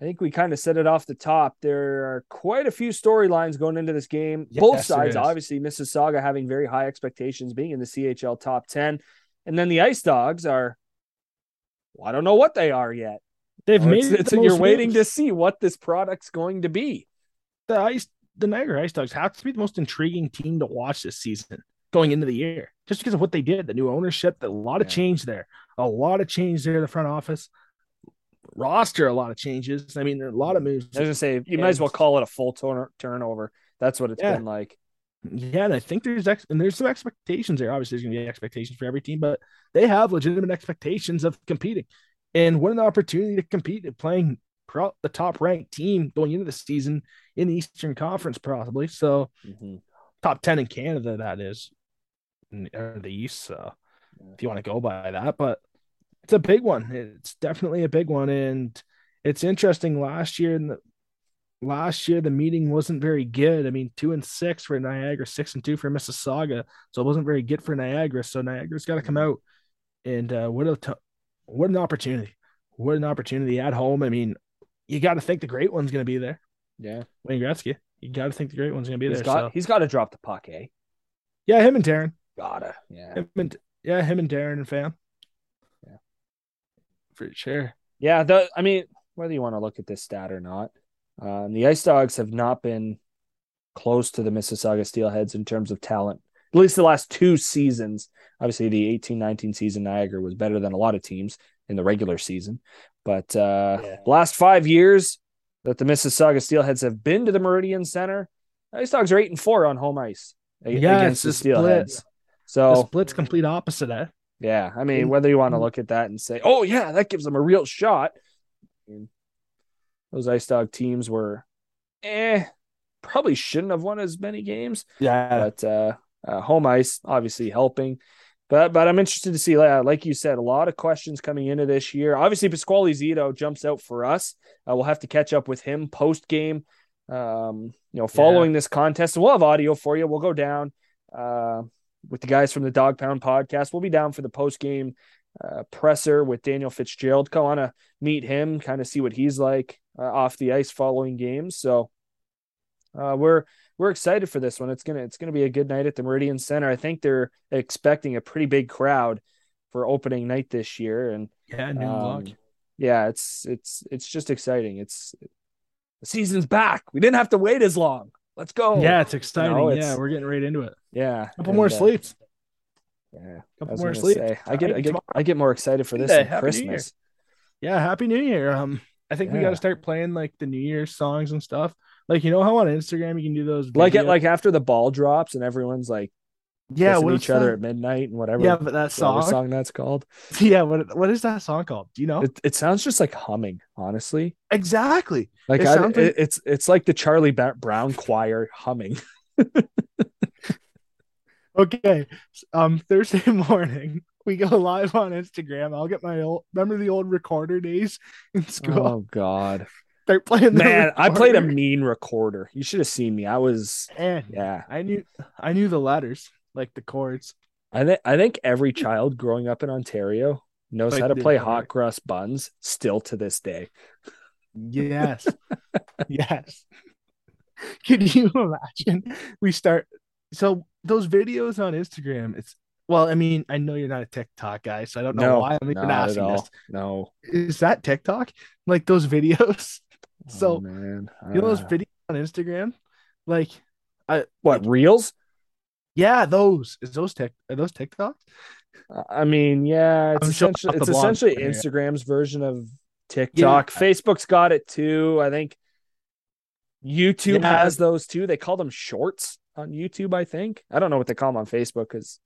Speaker 1: I think we kind of set it off the top. There are quite a few storylines going into this game. Both
Speaker 2: Yes, there
Speaker 1: sides, obviously, Mississauga having very high expectations, being in the CHL top 10. And then the Ice Dogs are, well, I don't know what they are yet.
Speaker 2: They've made
Speaker 1: it's-
Speaker 2: it
Speaker 1: it's- you're waiting to see what this product's going to be.
Speaker 2: the ice the Niagara Ice Dogs have to be the most intriguing team to watch this season going into the year, just because of what they did, the new ownership, the, a lot of change there, a lot of change there in the front office, roster, a lot of changes. I mean, there are a lot of moves.
Speaker 1: I was to say, you might as well call it a full turn- turnover. That's what it's
Speaker 2: Yeah.
Speaker 1: been like.
Speaker 2: Yeah, and I think there's ex- and there's some expectations there. Obviously, there's going to be expectations for every team, but they have legitimate expectations of competing. And what an opportunity to compete at playing pro- the top ranked team going into the season in the Eastern Conference, possibly. So
Speaker 1: Mhm.
Speaker 2: top ten in Canada, that is, or the East. So if you want to go by that, but it's a big one. It's definitely a big one, and it's interesting. Last year, in the last year, the meeting wasn't very good. I mean, two and six for Niagara, six and two for Mississauga, so it wasn't very good for Niagara. So Niagara's got to come out, and uh, what a t- what an opportunity! What an opportunity at home. I mean, you got to think the great one's going to be there.
Speaker 1: Yeah.
Speaker 2: Wayne Gretzky. You got to think the great one's going to be
Speaker 1: He's
Speaker 2: there.
Speaker 1: got,
Speaker 2: so
Speaker 1: he's got to drop the puck, eh?
Speaker 2: yeah, him and Darren.
Speaker 1: Gotta. Yeah.
Speaker 2: Him and yeah, him and Darren and fam.
Speaker 1: Yeah.
Speaker 2: For sure.
Speaker 1: Yeah, the I mean, whether you want to look at this stat or not, um, the Ice Dogs have not been close to the Mississauga Steelheads in terms of talent. At least the last two seasons. Obviously, the 18-19 season Niagara was better than a lot of teams in the regular season. But uh
Speaker 2: Yeah.
Speaker 1: last five years that the Mississauga Steelheads have been to the Meridian Center, Ice Dogs are eight and four on home ice a-
Speaker 2: Yeah,
Speaker 1: against the
Speaker 2: it's a split.
Speaker 1: Steelheads.
Speaker 2: The
Speaker 1: So
Speaker 2: split's complete opposite, eh?
Speaker 1: Yeah, I mean, whether you want to look at that and say, "Oh yeah, that gives them a real shot," I mean, those Ice Dog teams were, eh, probably shouldn't have won as many games,
Speaker 2: Yeah.
Speaker 1: but uh, uh, home ice obviously helping. But but I'm interested to see, uh, like you said, a lot of questions coming into this year. Obviously, Pasquale Zito jumps out for us. Uh, we'll have to catch up with him post game. Um, you know, following this contest, we'll have audio for you. We'll go down. Uh, with the guys from the Dog Pound podcast. We'll be down for the post game uh, presser with Daniel Fitzgerald. Go on to meet him, kind of see what he's like uh, off the ice following games. So uh, we're we're excited for this one. It's gonna it's gonna be a good night at the Meridian Center. I think they're expecting a pretty big crowd for opening night this year, and
Speaker 2: Yeah, new
Speaker 1: um,
Speaker 2: luck.
Speaker 1: yeah, it's it's it's just exciting. It's the season's back. We didn't have to wait as long. Let's go.
Speaker 2: Yeah, it's exciting.
Speaker 1: know,
Speaker 2: yeah, we're getting right into it.
Speaker 1: yeah.
Speaker 2: A couple
Speaker 1: and,
Speaker 2: more
Speaker 1: uh,
Speaker 2: sleeps.
Speaker 1: Yeah, I
Speaker 2: couple more sleeps.
Speaker 1: say, I get, I get,
Speaker 2: Tomorrow.
Speaker 1: I get more excited for this
Speaker 2: Sunday.
Speaker 1: than
Speaker 2: Happy New Year.
Speaker 1: Christmas.
Speaker 2: Yeah, happy New Year. Um, I think we got to start playing like the New Year's songs and stuff Like you know how on Instagram you can do those
Speaker 1: Like it like after the ball drops and everyone's like
Speaker 2: yeah,
Speaker 1: each other
Speaker 2: that?
Speaker 1: at midnight and whatever.
Speaker 2: Yeah, but that song.
Speaker 1: song that's called.
Speaker 2: Yeah, what what is that song called? Do you know?
Speaker 1: It, it sounds just like humming, honestly.
Speaker 2: exactly.
Speaker 1: Like,
Speaker 2: It
Speaker 1: I,
Speaker 2: like-
Speaker 1: it- it's it's like the Charlie Brown choir humming.
Speaker 2: Okay. Um Thursday morning, we go live on Instagram. I'll get my old remember the old recorder days in school.
Speaker 1: Oh God,
Speaker 2: They're playing the
Speaker 1: man! I played a mean recorder. You should have seen me. I was
Speaker 2: and
Speaker 1: yeah.
Speaker 2: I knew I knew the letters, like the chords.
Speaker 1: I think I think every child growing up in Ontario knows
Speaker 2: Like
Speaker 1: how to play hot cross buns still to this day.
Speaker 2: Yes. yes. Can you imagine? We start so those videos on Instagram, it's well, I mean, I know you're not a TikTok guy, so I don't know
Speaker 1: No,
Speaker 2: why I'm even asking this.
Speaker 1: No.
Speaker 2: Is that TikTok? Like those videos? So
Speaker 1: oh, man,
Speaker 2: you know those
Speaker 1: Uh,
Speaker 2: videos on Instagram? Like I
Speaker 1: what reels?
Speaker 2: Yeah, those is those tick are those TikToks?
Speaker 1: Uh, I mean, yeah, it's
Speaker 2: I'm
Speaker 1: essentially it's essentially
Speaker 2: hair.
Speaker 1: Instagram's version of TikTok.
Speaker 2: Yeah.
Speaker 1: Facebook's got it too. I think YouTube
Speaker 2: Yeah.
Speaker 1: has those too. They call them shorts on YouTube. I think I don't know what they call them on Facebook because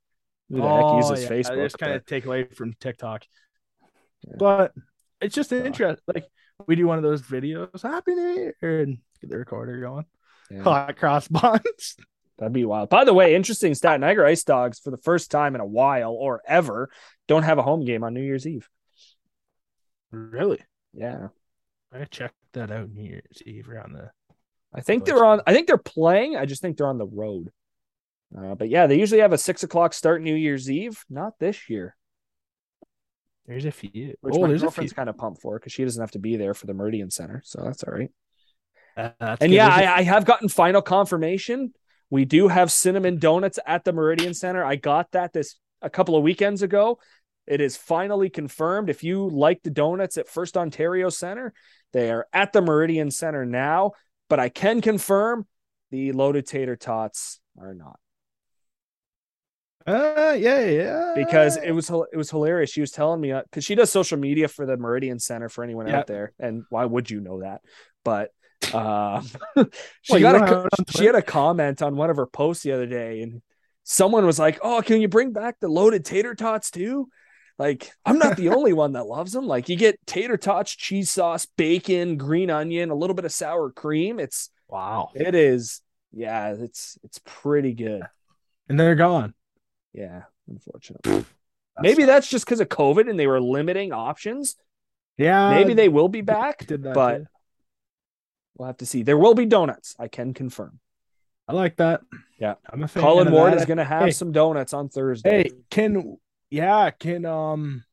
Speaker 1: who the heck oh, uses
Speaker 2: Oh, yeah,
Speaker 1: Facebook?
Speaker 2: Just kind
Speaker 1: but-
Speaker 2: of take away from TikTok.
Speaker 1: Yeah.
Speaker 2: But it's just an
Speaker 1: Yeah.
Speaker 2: interest. Like we do one of those videos, Happy New Year, and get the recorder going.
Speaker 1: yeah,
Speaker 2: Hot cross buns.
Speaker 1: That'd be wild. By the way, interesting stat: Niagara Ice Dogs for the first time in a while or ever don't have a home game on New Year's Eve.
Speaker 2: really?
Speaker 1: Yeah,
Speaker 2: I checked that out New Year's Eve around the
Speaker 1: I think they're on. I think they're playing. I just think they're on the road. Uh, but yeah, they usually have a six o'clock start New Year's Eve. Not this year,
Speaker 2: there's a few.
Speaker 1: which
Speaker 2: oh,
Speaker 1: my
Speaker 2: there's a few.
Speaker 1: girlfriend's kind of pumped for because she doesn't have to be there for the Meridian Center, so that's all right.
Speaker 2: Uh, that's
Speaker 1: And
Speaker 2: good.
Speaker 1: yeah, I, I have gotten final confirmation. We do have cinnamon donuts at the Meridian Center. I got that this a couple of weekends ago. It is finally confirmed. If you like the donuts at First Ontario Center, they are at the Meridian Center now. But I can confirm the loaded tater tots are not
Speaker 2: uh, yeah, yeah.
Speaker 1: because it was it was hilarious. She was telling me because she does social media for the Meridian Center for anyone
Speaker 2: Yeah.
Speaker 1: out there, and why would you know that? But um, she got a
Speaker 2: have
Speaker 1: co-
Speaker 2: it on
Speaker 1: she had a comment on one of her posts the other day, and someone was like, "Oh, can you bring back the loaded tater tots too?" Like I'm not the only one that loves them. Like you get tater tots, cheese sauce, bacon, green onion, a little bit of sour cream. It's
Speaker 2: wow.
Speaker 1: it is yeah, it's it's pretty good.
Speaker 2: And they're gone.
Speaker 1: Yeah, unfortunately. Maybe that's just because of COVID and they were limiting options.
Speaker 2: yeah.
Speaker 1: Maybe they will be back,
Speaker 2: did that.
Speaker 1: but. We'll have to see. There will be donuts. I can confirm.
Speaker 2: I like that.
Speaker 1: Yeah.
Speaker 2: I'm a fan.
Speaker 1: Colin Ward
Speaker 2: that.
Speaker 1: is going to have
Speaker 2: Hey.
Speaker 1: some donuts on Thursday.
Speaker 2: Hey, can yeah, can um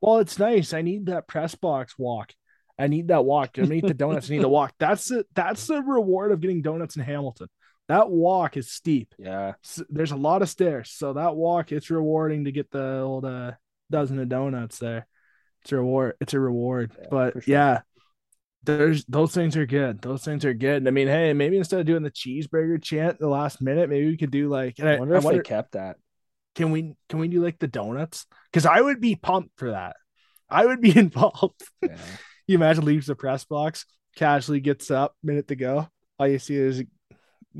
Speaker 2: well it's nice. I need that press box walk. I need that walk. I need the donuts. I need the walk. That's it. That's the reward of getting donuts in Hamilton. That walk is steep.
Speaker 1: Yeah,
Speaker 2: There's a lot of stairs, so that walk it's rewarding to get the old uh, dozen of donuts there. It's a reward. It's a reward.
Speaker 1: Yeah,
Speaker 2: but
Speaker 1: sure.
Speaker 2: yeah, there's those things are good. Those things are good. I mean, hey, maybe instead of doing the cheeseburger chant the last minute, maybe we could do like. And
Speaker 1: I
Speaker 2: I,
Speaker 1: wonder
Speaker 2: I
Speaker 1: if
Speaker 2: wonder,
Speaker 1: they kept that.
Speaker 2: can we can we do like the donuts? Because I would be pumped for that. I would be involved.
Speaker 1: Yeah.
Speaker 2: you imagine leaves the press box, casually gets up, minute to go. All you see is a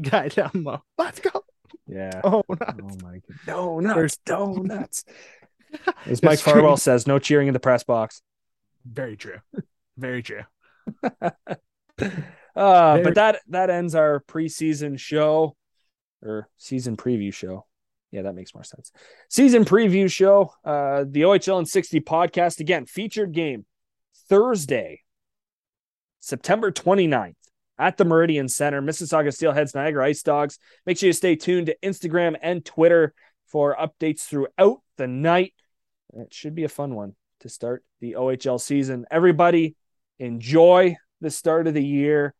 Speaker 2: guy down low. Let's go.
Speaker 1: Yeah.
Speaker 2: Oh,
Speaker 1: Oh
Speaker 2: no.
Speaker 1: my god. Donuts,
Speaker 2: There's-
Speaker 1: donuts. As Mike. Farwell says, no cheering in the press box.
Speaker 2: very true. Very true.
Speaker 1: Uh, but that that ends our preseason show or season preview show. Yeah, that makes more sense. Season preview show. Uh, the OHL and 60 podcast again, featured game Thursday, September 29th at the Meridian Center, Mississauga Steelheads, Niagara Ice Dogs. Make sure you stay tuned to Instagram and Twitter for updates throughout the night. It should be a fun one to start the OHL season. Everybody, enjoy the start of the year.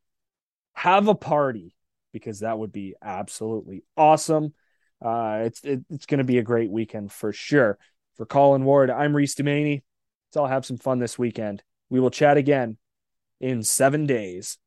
Speaker 1: Have a party because that would be absolutely awesome. Uh, it's it, it's going to be a great weekend for sure. For Colin Ward, I'm Reese Dumaney. Let's all have some fun this weekend. We will chat again in seven days.